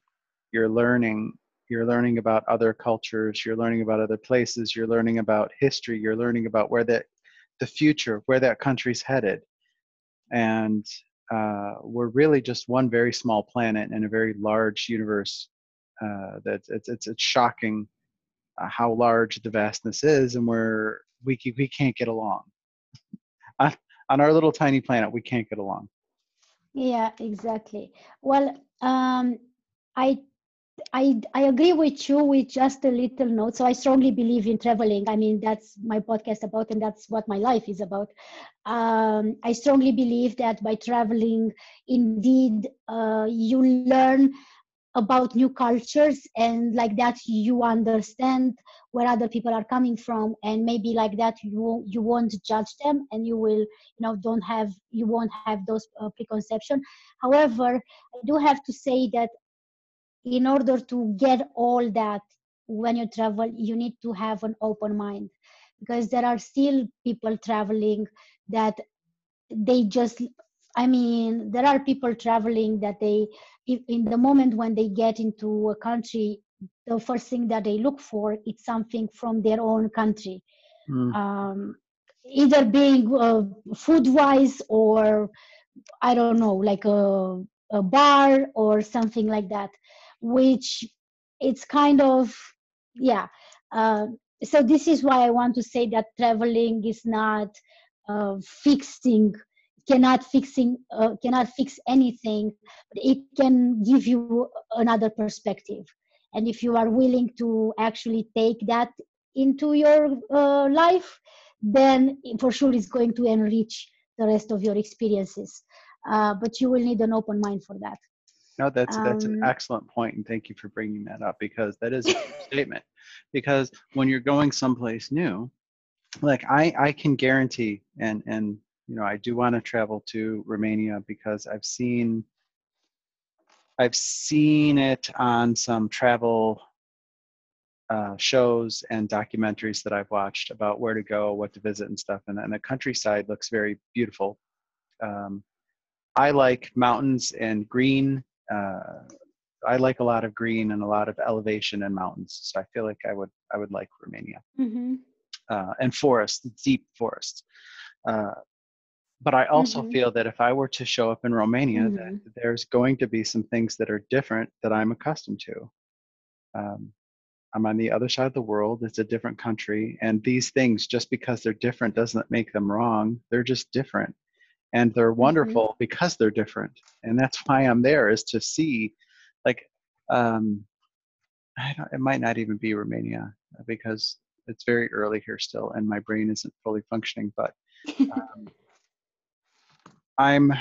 you're learning, you're learning about other cultures, you're learning about other places, you're learning about history, you're learning about where that, the future, where that country's headed. And uh, we're really just one very small planet in a very large universe. Uh, that it's, it's, it's shocking uh, how large the vastness is and where we, we can't get along on our little tiny planet we can't get along yeah exactly well um, i I, I agree with you with just a little note. So I strongly believe in traveling. I mean, that's my podcast about, and that's what my life is about. Um, I strongly believe that by traveling, indeed, uh, you learn about new cultures and like that you understand where other people are coming from. And maybe like that you you won't judge them and you will you know don't have you won't have those uh, preconception. However i do have to say that in order to get all that when you travel you need to have an open mind. Because there are still people traveling that they just I mean, there are people traveling that they, in the moment when they get into a country, the first thing that they look for is something from their own country, mm. um, either being uh, food wise or I don't know, like a, a bar or something like that, which it's kind of yeah. Uh, so this is why I want to say that traveling is not uh, fixing cannot fixing uh, cannot fix anything but it can give you another perspective. And if you are willing to actually take that into your uh, life then for sure it's going to enrich the rest of your experiences. Uh, but you will need an open mind for that. No that's um, that's an um, excellent point and thank you for bringing that up because that is a statement. Because when you're going someplace new like i i can guarantee and and you know, I do want to travel to Romania because I've seen I've seen it on some travel uh, shows and documentaries that I've watched about where to go, what to visit, and stuff. And, and the countryside looks very beautiful. Um, I like mountains and green. Uh, I like a lot of green and a lot of elevation and mountains. So I feel like I would I would like Romania mm-hmm. uh, and forests, deep forests. But I also mm-hmm. feel that if I were to show up in Romania, mm-hmm. that there's going to be some things that are different that I'm accustomed to. Um, I'm on the other side of the world. It's a different country, and these things, just because they're different, doesn't make them wrong. They're just different, and they're mm-hmm. wonderful mm-hmm. because they're different. And that's why I'm there is to see, like, um, I don't, it might not even be Romania because it's very early here still, and my brain isn't fully functioning. But um, I'm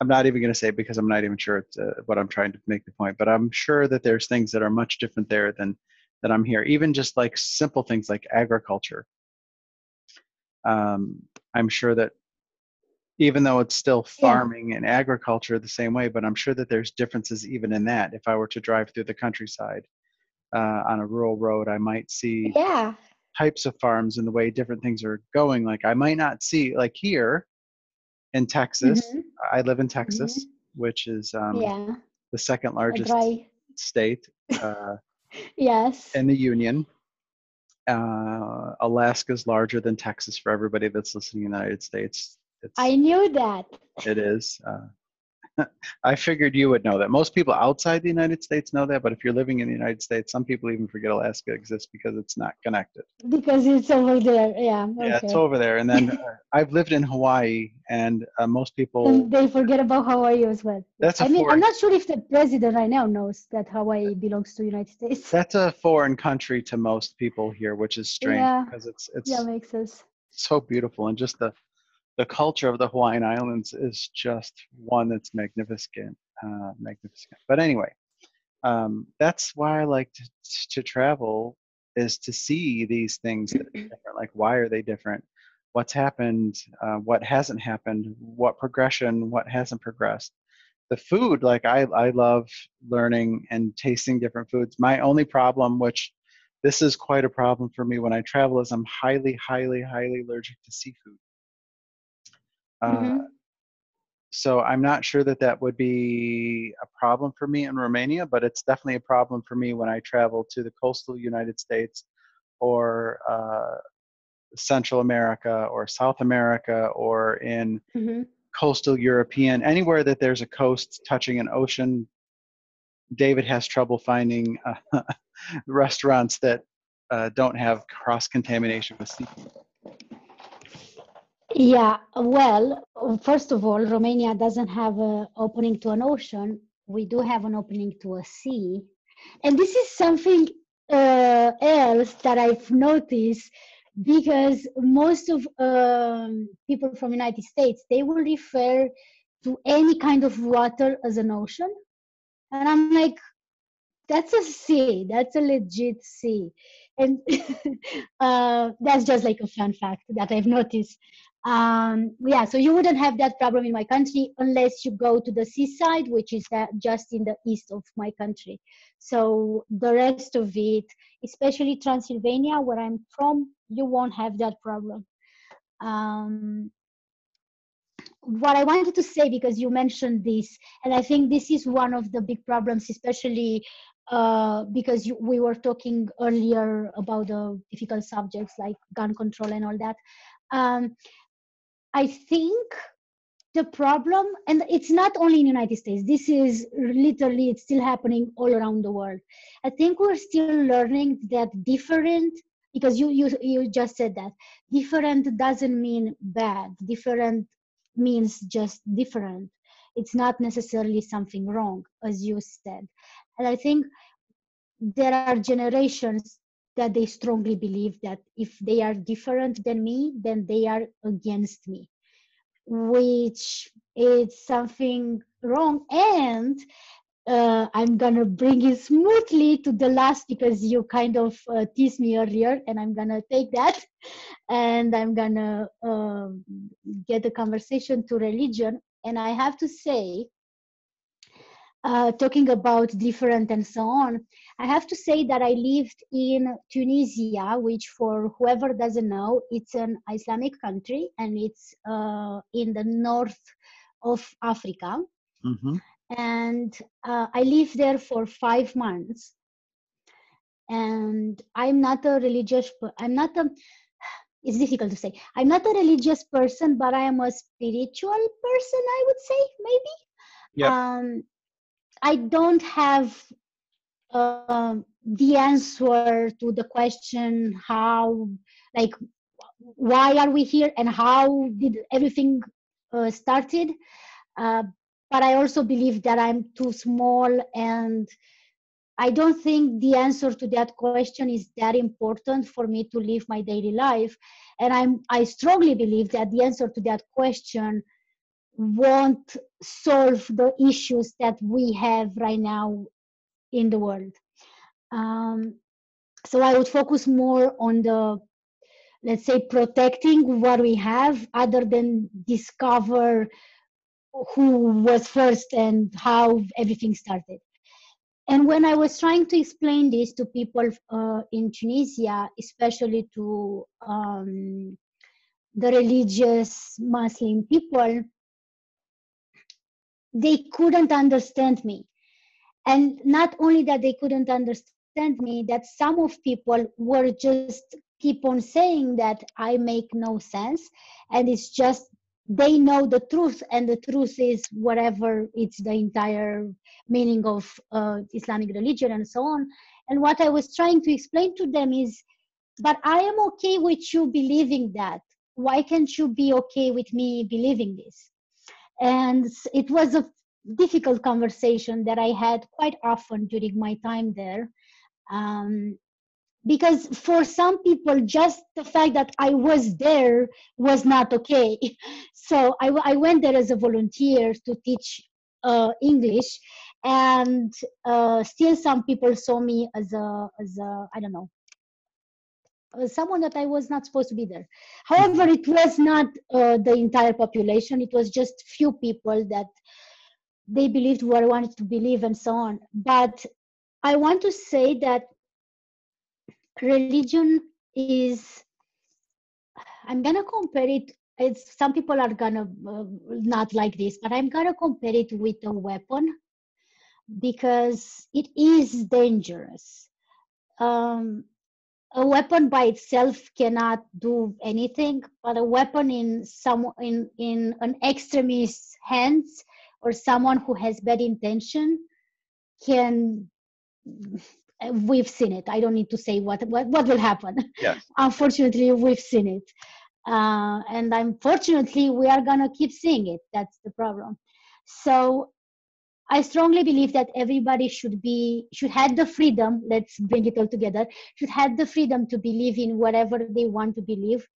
I'm not even going to say it because I'm not even sure it's, uh, what I'm trying to make the point. But I'm sure that there's things that are much different there than that I'm here. Even just like simple things like agriculture. Um, I'm sure that even though it's still farming yeah. and agriculture the same way, but I'm sure that there's differences even in that. If I were to drive through the countryside uh, on a rural road, I might see yeah. types of farms and the way different things are going. Like I might not see like here in Texas. Mm-hmm. I live in Texas, mm-hmm. which is um, yeah. the second largest state. Uh, yes. In the union. Uh, Alaska is larger than Texas for everybody that's listening in the United States. It's, I knew that. It is. Uh, I figured you would know that. Most people outside the United States know that, but if you're living in the United States, some people even forget Alaska exists because it's not connected. Because it's over there, yeah. Okay. Yeah, it's over there. And then uh, I've lived in Hawaii, and uh, most people and they forget about Hawaii as well. That's I mean, I'm not sure if the president right now knows that Hawaii belongs to the United States. That's a foreign country to most people here, which is strange yeah. because it's it's yeah makes sense. So beautiful and just the the culture of the Hawaiian Islands is just one that's magnificent, uh, magnificent. But anyway, um, that's why I like to, to travel is to see these things that are different. Like, why are they different? What's happened? Uh, what hasn't happened? What progression? What hasn't progressed? The food, like I, I love learning and tasting different foods. My only problem, which this is quite a problem for me when I travel, is I'm highly, highly, highly allergic to seafood. Mm-hmm. Uh, so I'm not sure that that would be a problem for me in Romania, but it's definitely a problem for me when I travel to the coastal United States or uh, Central America or South America or in mm-hmm. coastal European, anywhere that there's a coast touching an ocean. David has trouble finding uh, restaurants that uh, don't have cross contamination with seafood. Yeah, well, first of all, Romania doesn't have an opening to an ocean. We do have an opening to a sea. And this is something uh, else that I've noticed because most of um, people from United States, they will refer to any kind of water as an ocean. And I'm like, that's a sea, that's a legit sea. And uh, that's just like a fun fact that I've noticed um, yeah, so you wouldn't have that problem in my country unless you go to the seaside, which is just in the east of my country. So the rest of it, especially Transylvania, where I'm from, you won't have that problem. Um, what I wanted to say, because you mentioned this, and I think this is one of the big problems, especially uh, because you, we were talking earlier about the difficult subjects like gun control and all that. Um, I think the problem, and it's not only in the United States, this is literally, it's still happening all around the world. I think we're still learning that different, because you, you, you just said that, different doesn't mean bad. Different means just different. It's not necessarily something wrong, as you said. And I think there are generations that they strongly believe that if they are different than me, then they are against me, which is something wrong. And uh, I'm gonna bring it smoothly to the last because you kind of uh, teased me earlier, and I'm gonna take that, and I'm gonna uh, get the conversation to religion. And I have to say, uh, talking about different and so on, I have to say that I lived in Tunisia, which for whoever doesn't know, it's an Islamic country and it's uh, in the north of Africa. Mm-hmm. And uh, I lived there for five months. And I'm not a religious, I'm not a, it's difficult to say. I'm not a religious person, but I am a spiritual person, I would say, maybe. Yeah. Um, I don't have uh, the answer to the question how, like, why are we here and how did everything uh, started. Uh, but I also believe that I'm too small and I don't think the answer to that question is that important for me to live my daily life. And I'm, I strongly believe that the answer to that question won't solve the issues that we have right now in the world. Um, so I would focus more on the, let's say, protecting what we have other than discover who was first and how everything started. And when I was trying to explain this to people uh, in Tunisia, especially to um, the religious Muslim people, they couldn't understand me. And not only that they couldn't understand me, that some of people were just keep on saying that I make no sense. And it's just they know the truth and the truth is whatever it's the entire meaning of uh, islamic religion and so on. And what i was trying to explain to them is but i am okay with you believing that. Why can't you be okay with me believing this? And it was a difficult conversation that i had quite often during my time there. Um, because for some people just the fact that i was there was not okay. So i, I went there as a volunteer to teach uh, english and uh, still some people saw me as a as a i don't know someone that i was not supposed to be there. However it was not uh, the entire population. It was just few people that they believed what i wanted to believe and so on. But i want to say that religion is i'm gonna compare it it's some people are gonna uh, not like this but i'm gonna compare it with a weapon because it is dangerous. Um, a weapon by itself cannot do anything but a weapon in some in in an extremist's hands or someone who has bad intention can we've seen it. I don't need to say what what, what will happen. Yes. Unfortunately, we've seen it, uh, and unfortunately, we are gonna keep seeing it. That's the problem. So, I strongly believe that everybody should be should have the freedom. Let's bring it all together. Should have the freedom to believe in whatever they want to believe,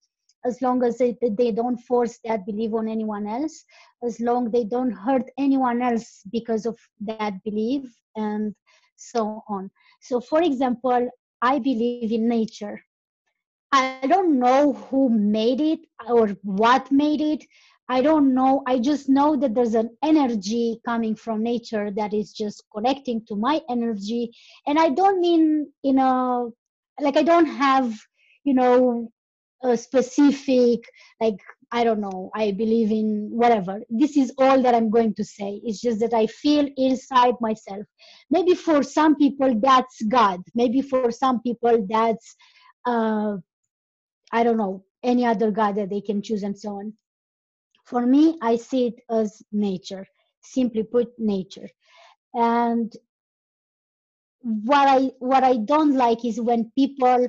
as long as they, they don't force that belief on anyone else. As long they don't hurt anyone else because of that belief, and so on. So, for example, I believe in nature. I don't know who made it or what made it. I don't know. I just know that there's an energy coming from nature that is just connecting to my energy. And I don't mean, you know, like I don't have, you know, a specific, like I don't know, I believe in whatever. This is all that I'm going to say. It's just that I feel inside myself. Maybe for some people that's God. Maybe for some people that's, uh, I don't know, any other God that they can choose and so on. For me, I see it as nature, simply put, nature. And what I what I don't like is when people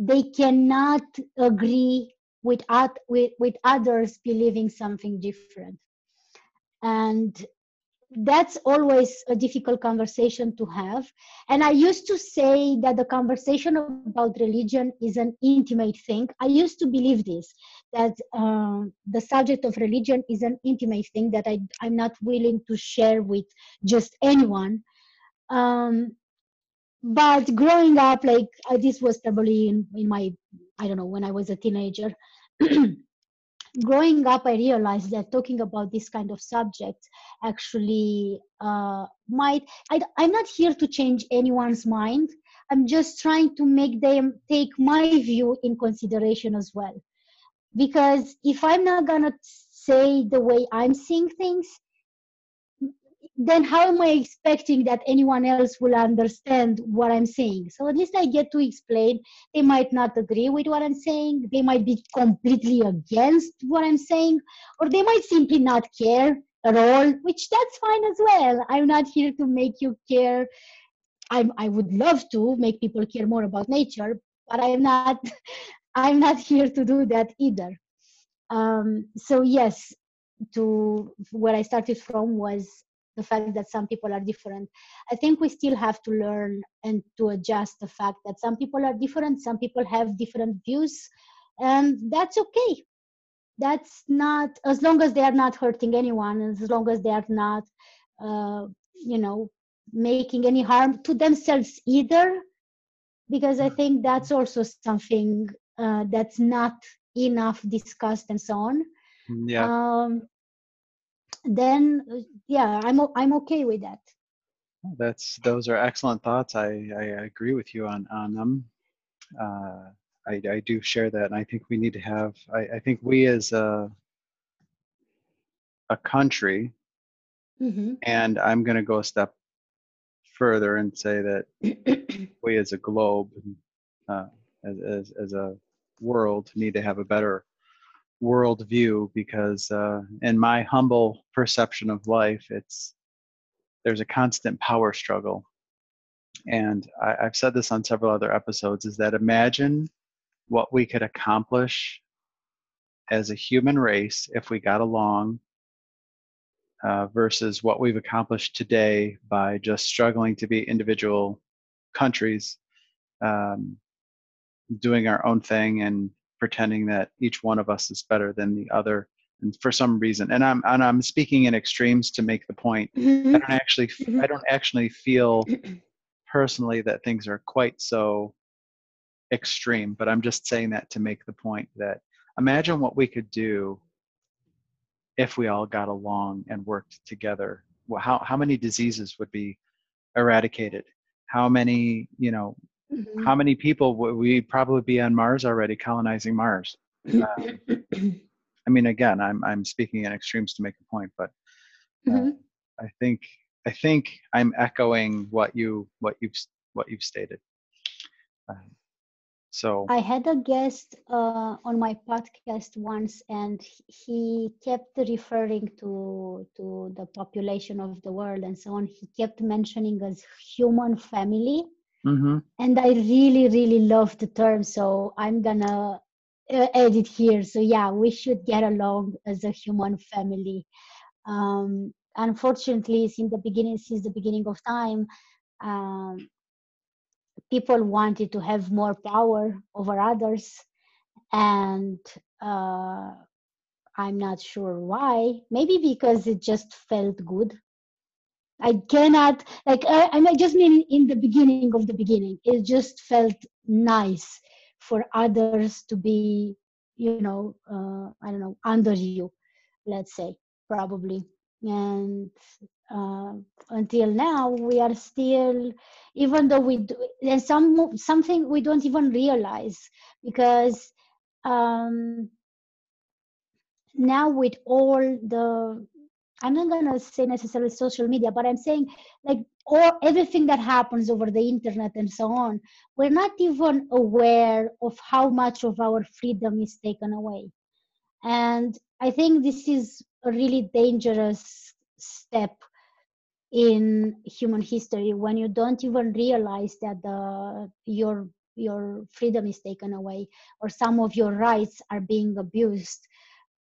they cannot agree with, with, with others believing something different. And that's always a difficult conversation to have. And I used to say that the conversation about religion is an intimate thing. I used to believe this, that uh, the subject of religion is an intimate thing that I, I'm not willing to share with just anyone. Um, but growing up, like uh, this was probably in, in my I don't know, when I was a teenager. growing up, I realized that talking about this kind of subjects actually uh, might. I, I'm not here to change anyone's mind. I'm just trying to make them take my view in consideration as well. Because if I'm not gonna say the way I'm seeing things, then how am I expecting that anyone else will understand what I'm saying? So at least I get to explain. They might not agree with what I'm saying. They might be completely against what I'm saying, or they might simply not care at all, which that's fine as well. I'm not here to make you care. I, I would love to make people care more about nature, but I'm not. I'm not here to do that either. Um, so yes, to where I started from was the fact that some people are different. I think we still have to learn and to adjust the fact that some people are different, some people have different views, and that's okay. That's not as long as they are not hurting anyone, as long as they are not, uh, you know, making any harm to themselves either. Because I think that's also something uh, that's not enough discussed and so on. Yeah. Um, then yeah, I'm I'm okay with that. That's those are excellent thoughts. I, I agree with you on on them. Uh, I, I do share that, and I think we need to have. I, I think we as a a country, hmm and I'm going to go a step further and say that we as a globe, uh, as, as as a world, need to have a better world view because, uh, in my humble perception of life, it's there's a constant power struggle. And I, I've said this on several other episodes, is that imagine what we could accomplish as a human race if we got along uh, versus what we've accomplished today by just struggling to be individual countries um, doing our own thing and pretending that each one of us is better than the other and for some reason and i'm and i'm speaking in extremes to make the point i Mhm. don't actually Mhm. i don't actually feel personally that things are quite so extreme, but I'm just saying that to make the point that imagine what we could do if we all got along and worked together. Well, how how many diseases would be eradicated? How many, you know, Mhm. how many people would we probably be on Mars already colonizing Mars? I mean, again, I'm I'm speaking in extremes to make a point, but uh, Mhm. I think I think I'm echoing what you what you've what you've stated. Um, so I had a guest uh, on my podcast once, and he kept referring to to the population of the world and so on. He kept mentioning as human family, mhm. and I really, really love the term. So I'm gonna uh, add it here. So yeah, we should get along as a human family. Um, unfortunately, since the beginning, since the beginning of time, um, people wanted to have more power over others and uh, i'm not sure why maybe because it just felt good i cannot like i, I just mean in the beginning of the beginning. It just felt nice for others to be you know uh, i don't know under you let's say probably. And uh, until now we are still even though we do there's some something we don't even realize because um now with all the i'm not to say necessarily social media but i'm saying like all everything that happens over the internet and so on we're not even aware of how much of our freedom is taken away. And i think this is a really dangerous step in human history when you don't even realize that the your your freedom is taken away or some of your rights are being abused.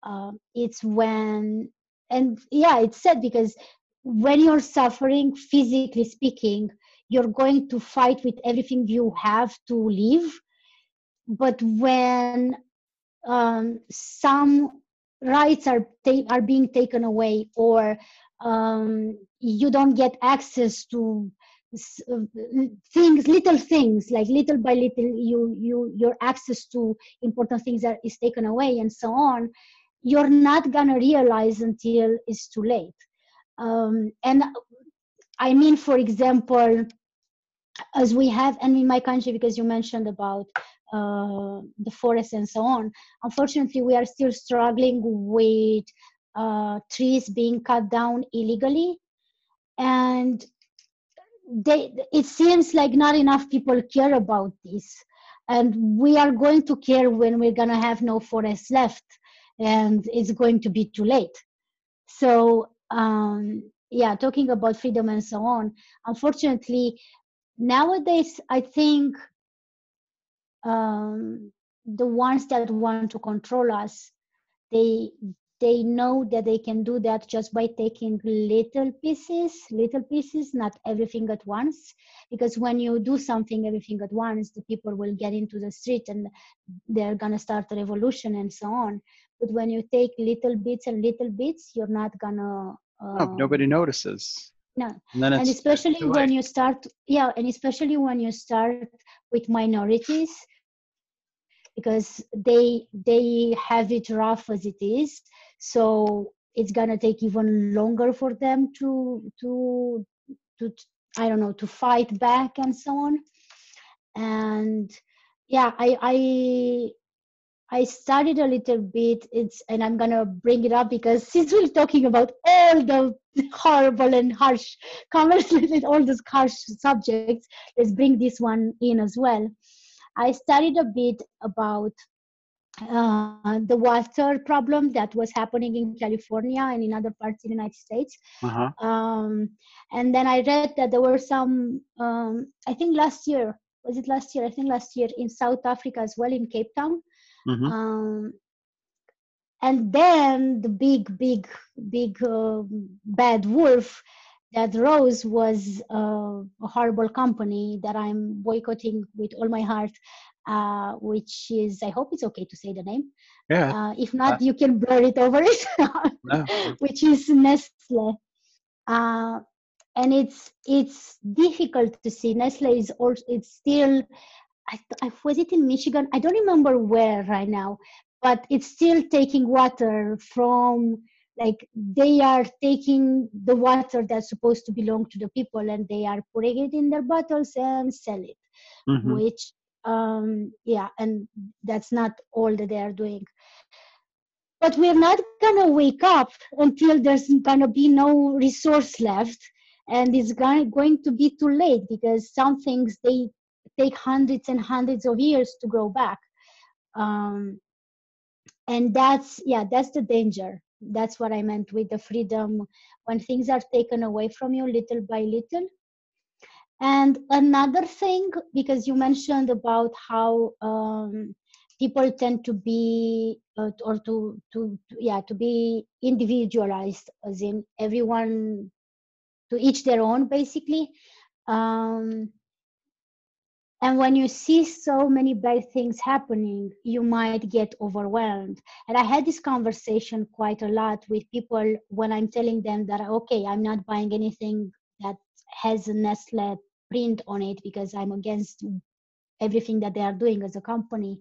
Uh, it's when and yeah it's sad because when you're suffering physically speaking you're going to fight with everything you have to live. But when um, some rights are ta- are being taken away or um, you don't get access to uh, things little things like little by little you you your access to important things are, is taken away and so on you're not gonna realize until it's too late. Um, and i mean for example as we have and in my country because you mentioned about uh, the forest and so on unfortunately we are still struggling with uh, trees being cut down illegally. And they, it seems like not enough people care about this. And we are going to care when we're going to have no forest left and it's going to be too late. So um, yeah talking about freedom and so on unfortunately nowadays i think um, the ones that want to control us they they know that they can do that just by taking little pieces little pieces not everything at once because when you do something everything at once the people will get into the street and they're going to start a revolution and so on but when you take little bits and little bits you're not uh, oh, nobody notices. No. And, and especially when you start yeah and especially when you start with minorities because they they have it rough as it is so it's gonna take even longer for them to to to i don't know to fight back and so on. And yeah i i I studied a little bit. It's and I'm gonna bring it up because since we're talking about all the horrible and harsh conversations, and all those harsh subjects, let's bring this one in as well. I studied a bit about uh, the water problem that was happening in California and in other parts of the United States. Uh-huh. Um, and then I read that there were some, um, I think last year, was it last year? I think last year in South Africa as well, in Cape Town. Mm-hmm. Um, and then the big, big, big uh, bad wolf that rose was uh, a horrible company that I'm boycotting with all my heart uh, which is I hope it's okay to say the name. Yeah. Uh, if not, uh, you can blur it over it. no. Which is Nestle. Uh, and it's it's difficult to see. Nestle is also it's still. I, I was it in Michigan. I don't remember where right now, but it's still taking water from like they are taking the water that's supposed to belong to the people and they are putting it in their bottles and sell it mm-hmm. which um, yeah and that's not all that they are doing but we're not to wake up until there's to be no resource left and it's going to be too late because some things they take hundreds and hundreds of years to grow back. Um, and that's yeah that's the danger. That's what i meant with the freedom when things are taken away from you little by little. And another thing, because you mentioned about how um, people tend to be uh, or to, to yeah to be individualized, as in everyone to each their own, basically. Um, and when you see so many bad things happening, you might get overwhelmed. And I had this conversation quite a lot with people when I'm telling them that, okay, I'm not buying anything that has a Nestle print on it because I'm against everything that they are doing as a company.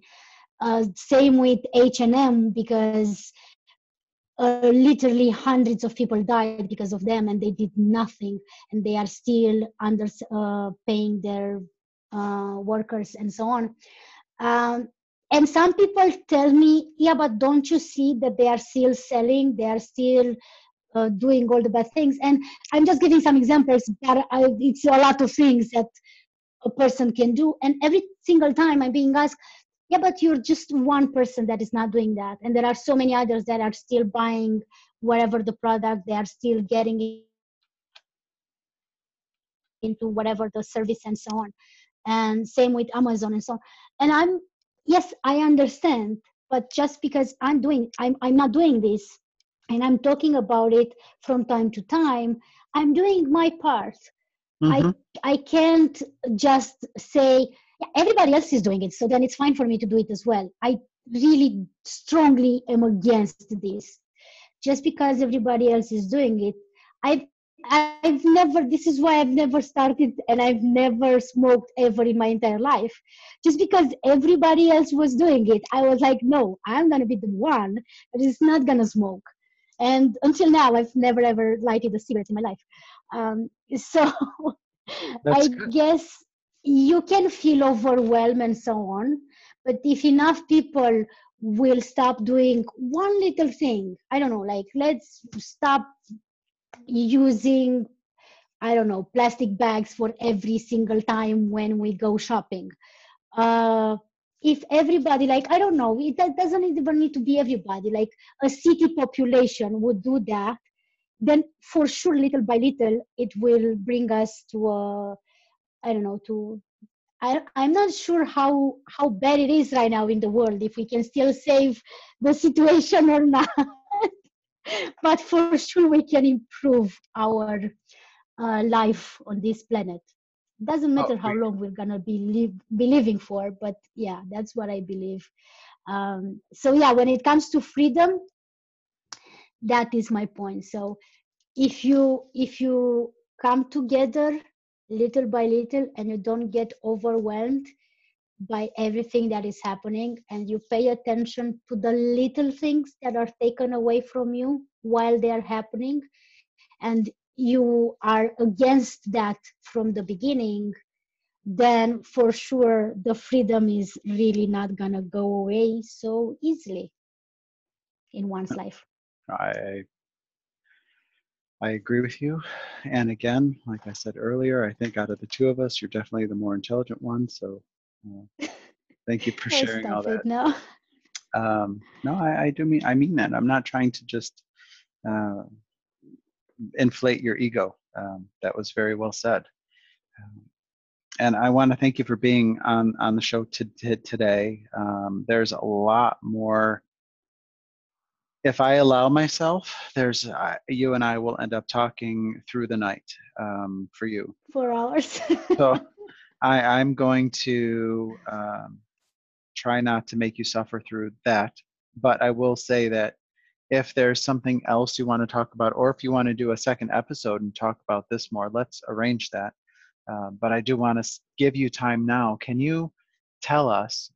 Uh, same with H&M because uh, literally hundreds of people died because of them and they did nothing and they are still under uh, paying their uh, workers and so on. Um, and some people tell me, yeah, but don't you see that they are still selling? They are still uh, doing all the bad things. And I'm just giving some examples, but I, it's a lot of things that a person can do. And every single time I'm being asked, yeah, but you're just one person that is not doing that. And there are so many others that are still buying whatever the product, they are still getting into whatever the service and so on. And same with Amazon and so on. And I'm, yes, I understand, but just because I'm doing, I'm, I'm not doing this and I'm talking about it from time to time, I'm doing my part. Mm-hmm. I I can't just say everybody else is doing it, so then it's fine for me to do it as well. I really strongly am against this. Just because everybody else is doing it, I've I've never. This is why I've never started, and I've never smoked ever in my entire life. Just because everybody else was doing it, I was like, no, I'm gonna be the one that is not gonna smoke and until now i've never ever lighted a cigarette in my life um, so i good. guess you can feel overwhelmed and so on but if enough people will stop doing one little thing i don't know like let's stop using i don't know plastic bags for every single time when we go shopping. Uh, if everybody like i don't know it doesn't even need to be everybody like a city population would do that then for sure little by little it will bring us to a i don't know to I, i'm not sure how how bad it is right now in the world if we can still save the situation or not but for sure we can improve our uh, life on this planet. Doesn't matter Oh, how we- long we're gonna be live, be living for, but yeah, that's what I believe. Um, so yeah, when it comes to freedom, that is my point. So if you if you come together little by little and you don't get overwhelmed by everything that is happening and you pay attention to the little things that are taken away from you while they are happening and you are against that from the beginning then for sure the freedom is really not going to go away so easily in one's life I I agree with you. And again, like I said earlier, I think out of the two of us, you're definitely the more intelligent one. So uh, thank you for sharing all that. now Um, no, I, I do mean I mean that. I'm not trying to just uh, inflate your ego. Um, that was very well said. Um, and I want to thank you for being on on the show to, to today. Um, there's a lot more. If I allow myself, there's uh, you and I will end up talking through the night um, for you. four hours So I, I'm going to um, try not to make you suffer through that. But I will say that if there's something else you want to talk about, or if you want to do a second episode and talk about this more, let's arrange that. Uh, but I do want to give you time now. Can you tell us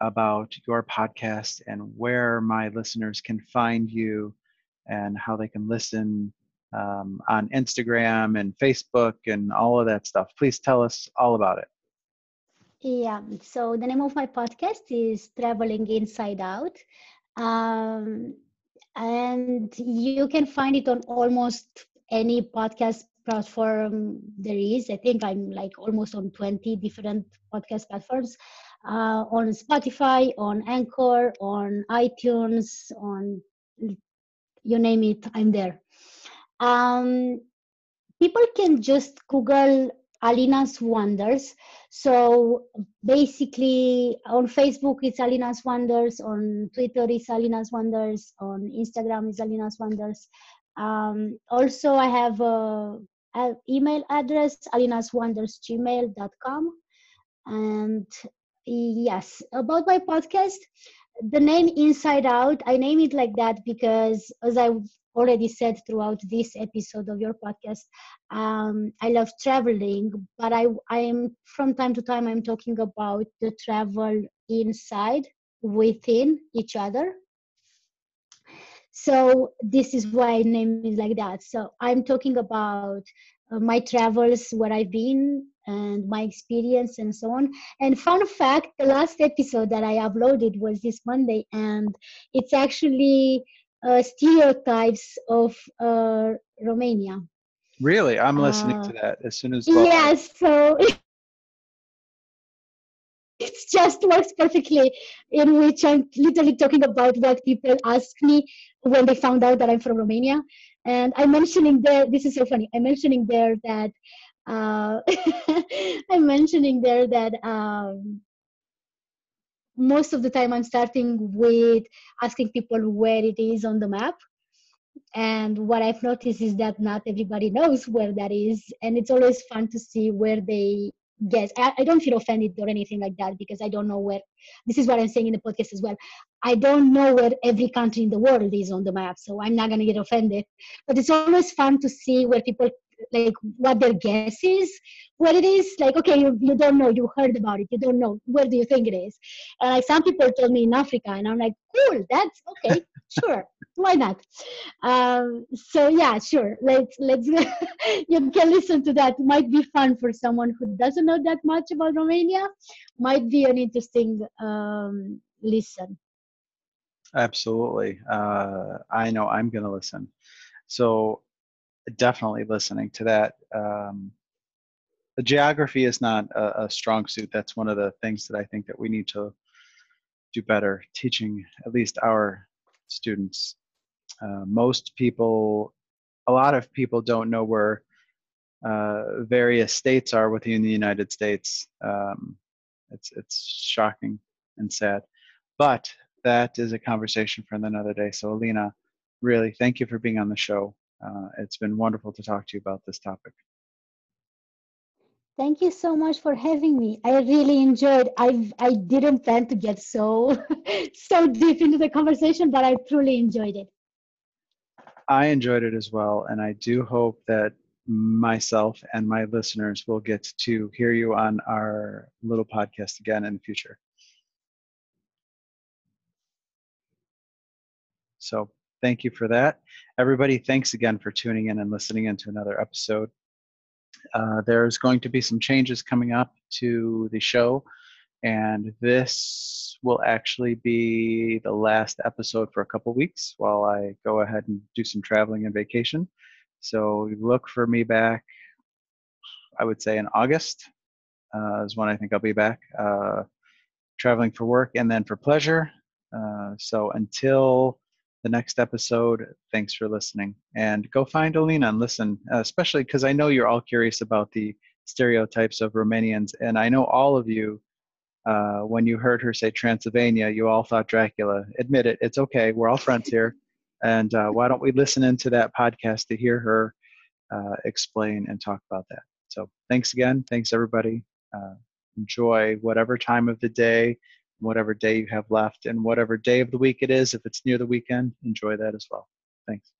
about your podcast and where my listeners can find you and how they can listen um, on Instagram and Facebook and all of that stuff? Please tell us all about it. Yeah, so the name of my podcast is Traveling Inside Out. Um, and you can find it on almost any podcast platform there is. I think I'm like almost on 20 different podcast platforms uh, on Spotify, on Anchor, on iTunes, on you name it, I'm there. Um, people can just Google Alina's Wonders. So basically, on Facebook it's Alina's Wonders, on Twitter it's Alina's Wonders, on Instagram it's Alina's Wonders. Um, also, I have a, a email address alinaswondersgmail.com. And yes, about my podcast, the name Inside Out, I name it like that because, as I already said throughout this episode of your podcast, um, I love traveling, but I I'm from time to time I'm talking about the travel inside within each other. So this is why I name it like that. So I'm talking about uh, my travels, where I've been, and my experience, and so on. And fun fact: the last episode that I uploaded was this Monday, and it's actually uh, stereotypes of uh, Romania. Really, I'm listening Uh, to that as soon as. well, Yes, so it just works perfectly. In which I'm literally talking about what people ask me when they found out that I'm from Romania, and I'm mentioning there. This is so funny. I'm mentioning there that uh, I'm mentioning there that um, most of the time I'm starting with asking people where it is on the map. And what I've noticed is that not everybody knows where that is. And it's always fun to see where they guess. I, I don't feel offended or anything like that because I don't know where, this is what I'm saying in the podcast as well. I don't know where every country in the world is on the map. So I'm not going to get offended. But it's always fun to see where people, like, what their guess is, where it is. Like, okay, you, you don't know, you heard about it, you don't know. Where do you think it is? And like some people told me in Africa, and I'm like, cool, that's okay, sure, why not? Um, so yeah, sure. Let's let's you can listen to that. Might be fun for someone who doesn't know that much about Romania. Might be an interesting um, listen. Absolutely. Uh, I know I'm going to listen. So definitely listening to that. Um, the geography is not a, a strong suit. That's one of the things that I think that we need to do better teaching at least our students. Uh, most people, a lot of people don't know where uh, various states are within the United States. Um, it's it's shocking and sad, but that is a conversation for another day. So, Alina, really, thank you for being on the show. Uh, it's been wonderful to talk to you about this topic. Thank you so much for having me. I really enjoyed. I I didn't plan to get so so deep into the conversation, but I truly enjoyed it. I enjoyed it as well, and I do hope that myself and my listeners will get to hear you on our little podcast again in the future. So thank you for that. Everybody, thanks again for tuning in and listening in to another episode. Uh, there's going to be some changes coming up to the show, and this will actually be the last episode for a couple weeks while I go ahead and do some traveling and vacation. So look for me back, I would say in August uh, is when I think I'll be back, uh, traveling for work and then for pleasure. Uh, so until the next episode. Thanks for listening. And go find Alina and listen, especially because I know you're all curious about the stereotypes of Romanians. And I know all of you, uh, when you heard her say Transylvania, you all thought Dracula. Admit it, it's okay. We're all friends here. And uh, why don't we listen into that podcast to hear her uh, explain and talk about that? So thanks again. Thanks, everybody. Uh, enjoy whatever time of the day whatever day you have left and whatever day of the week it is if it's near the weekend enjoy that as well. Thanks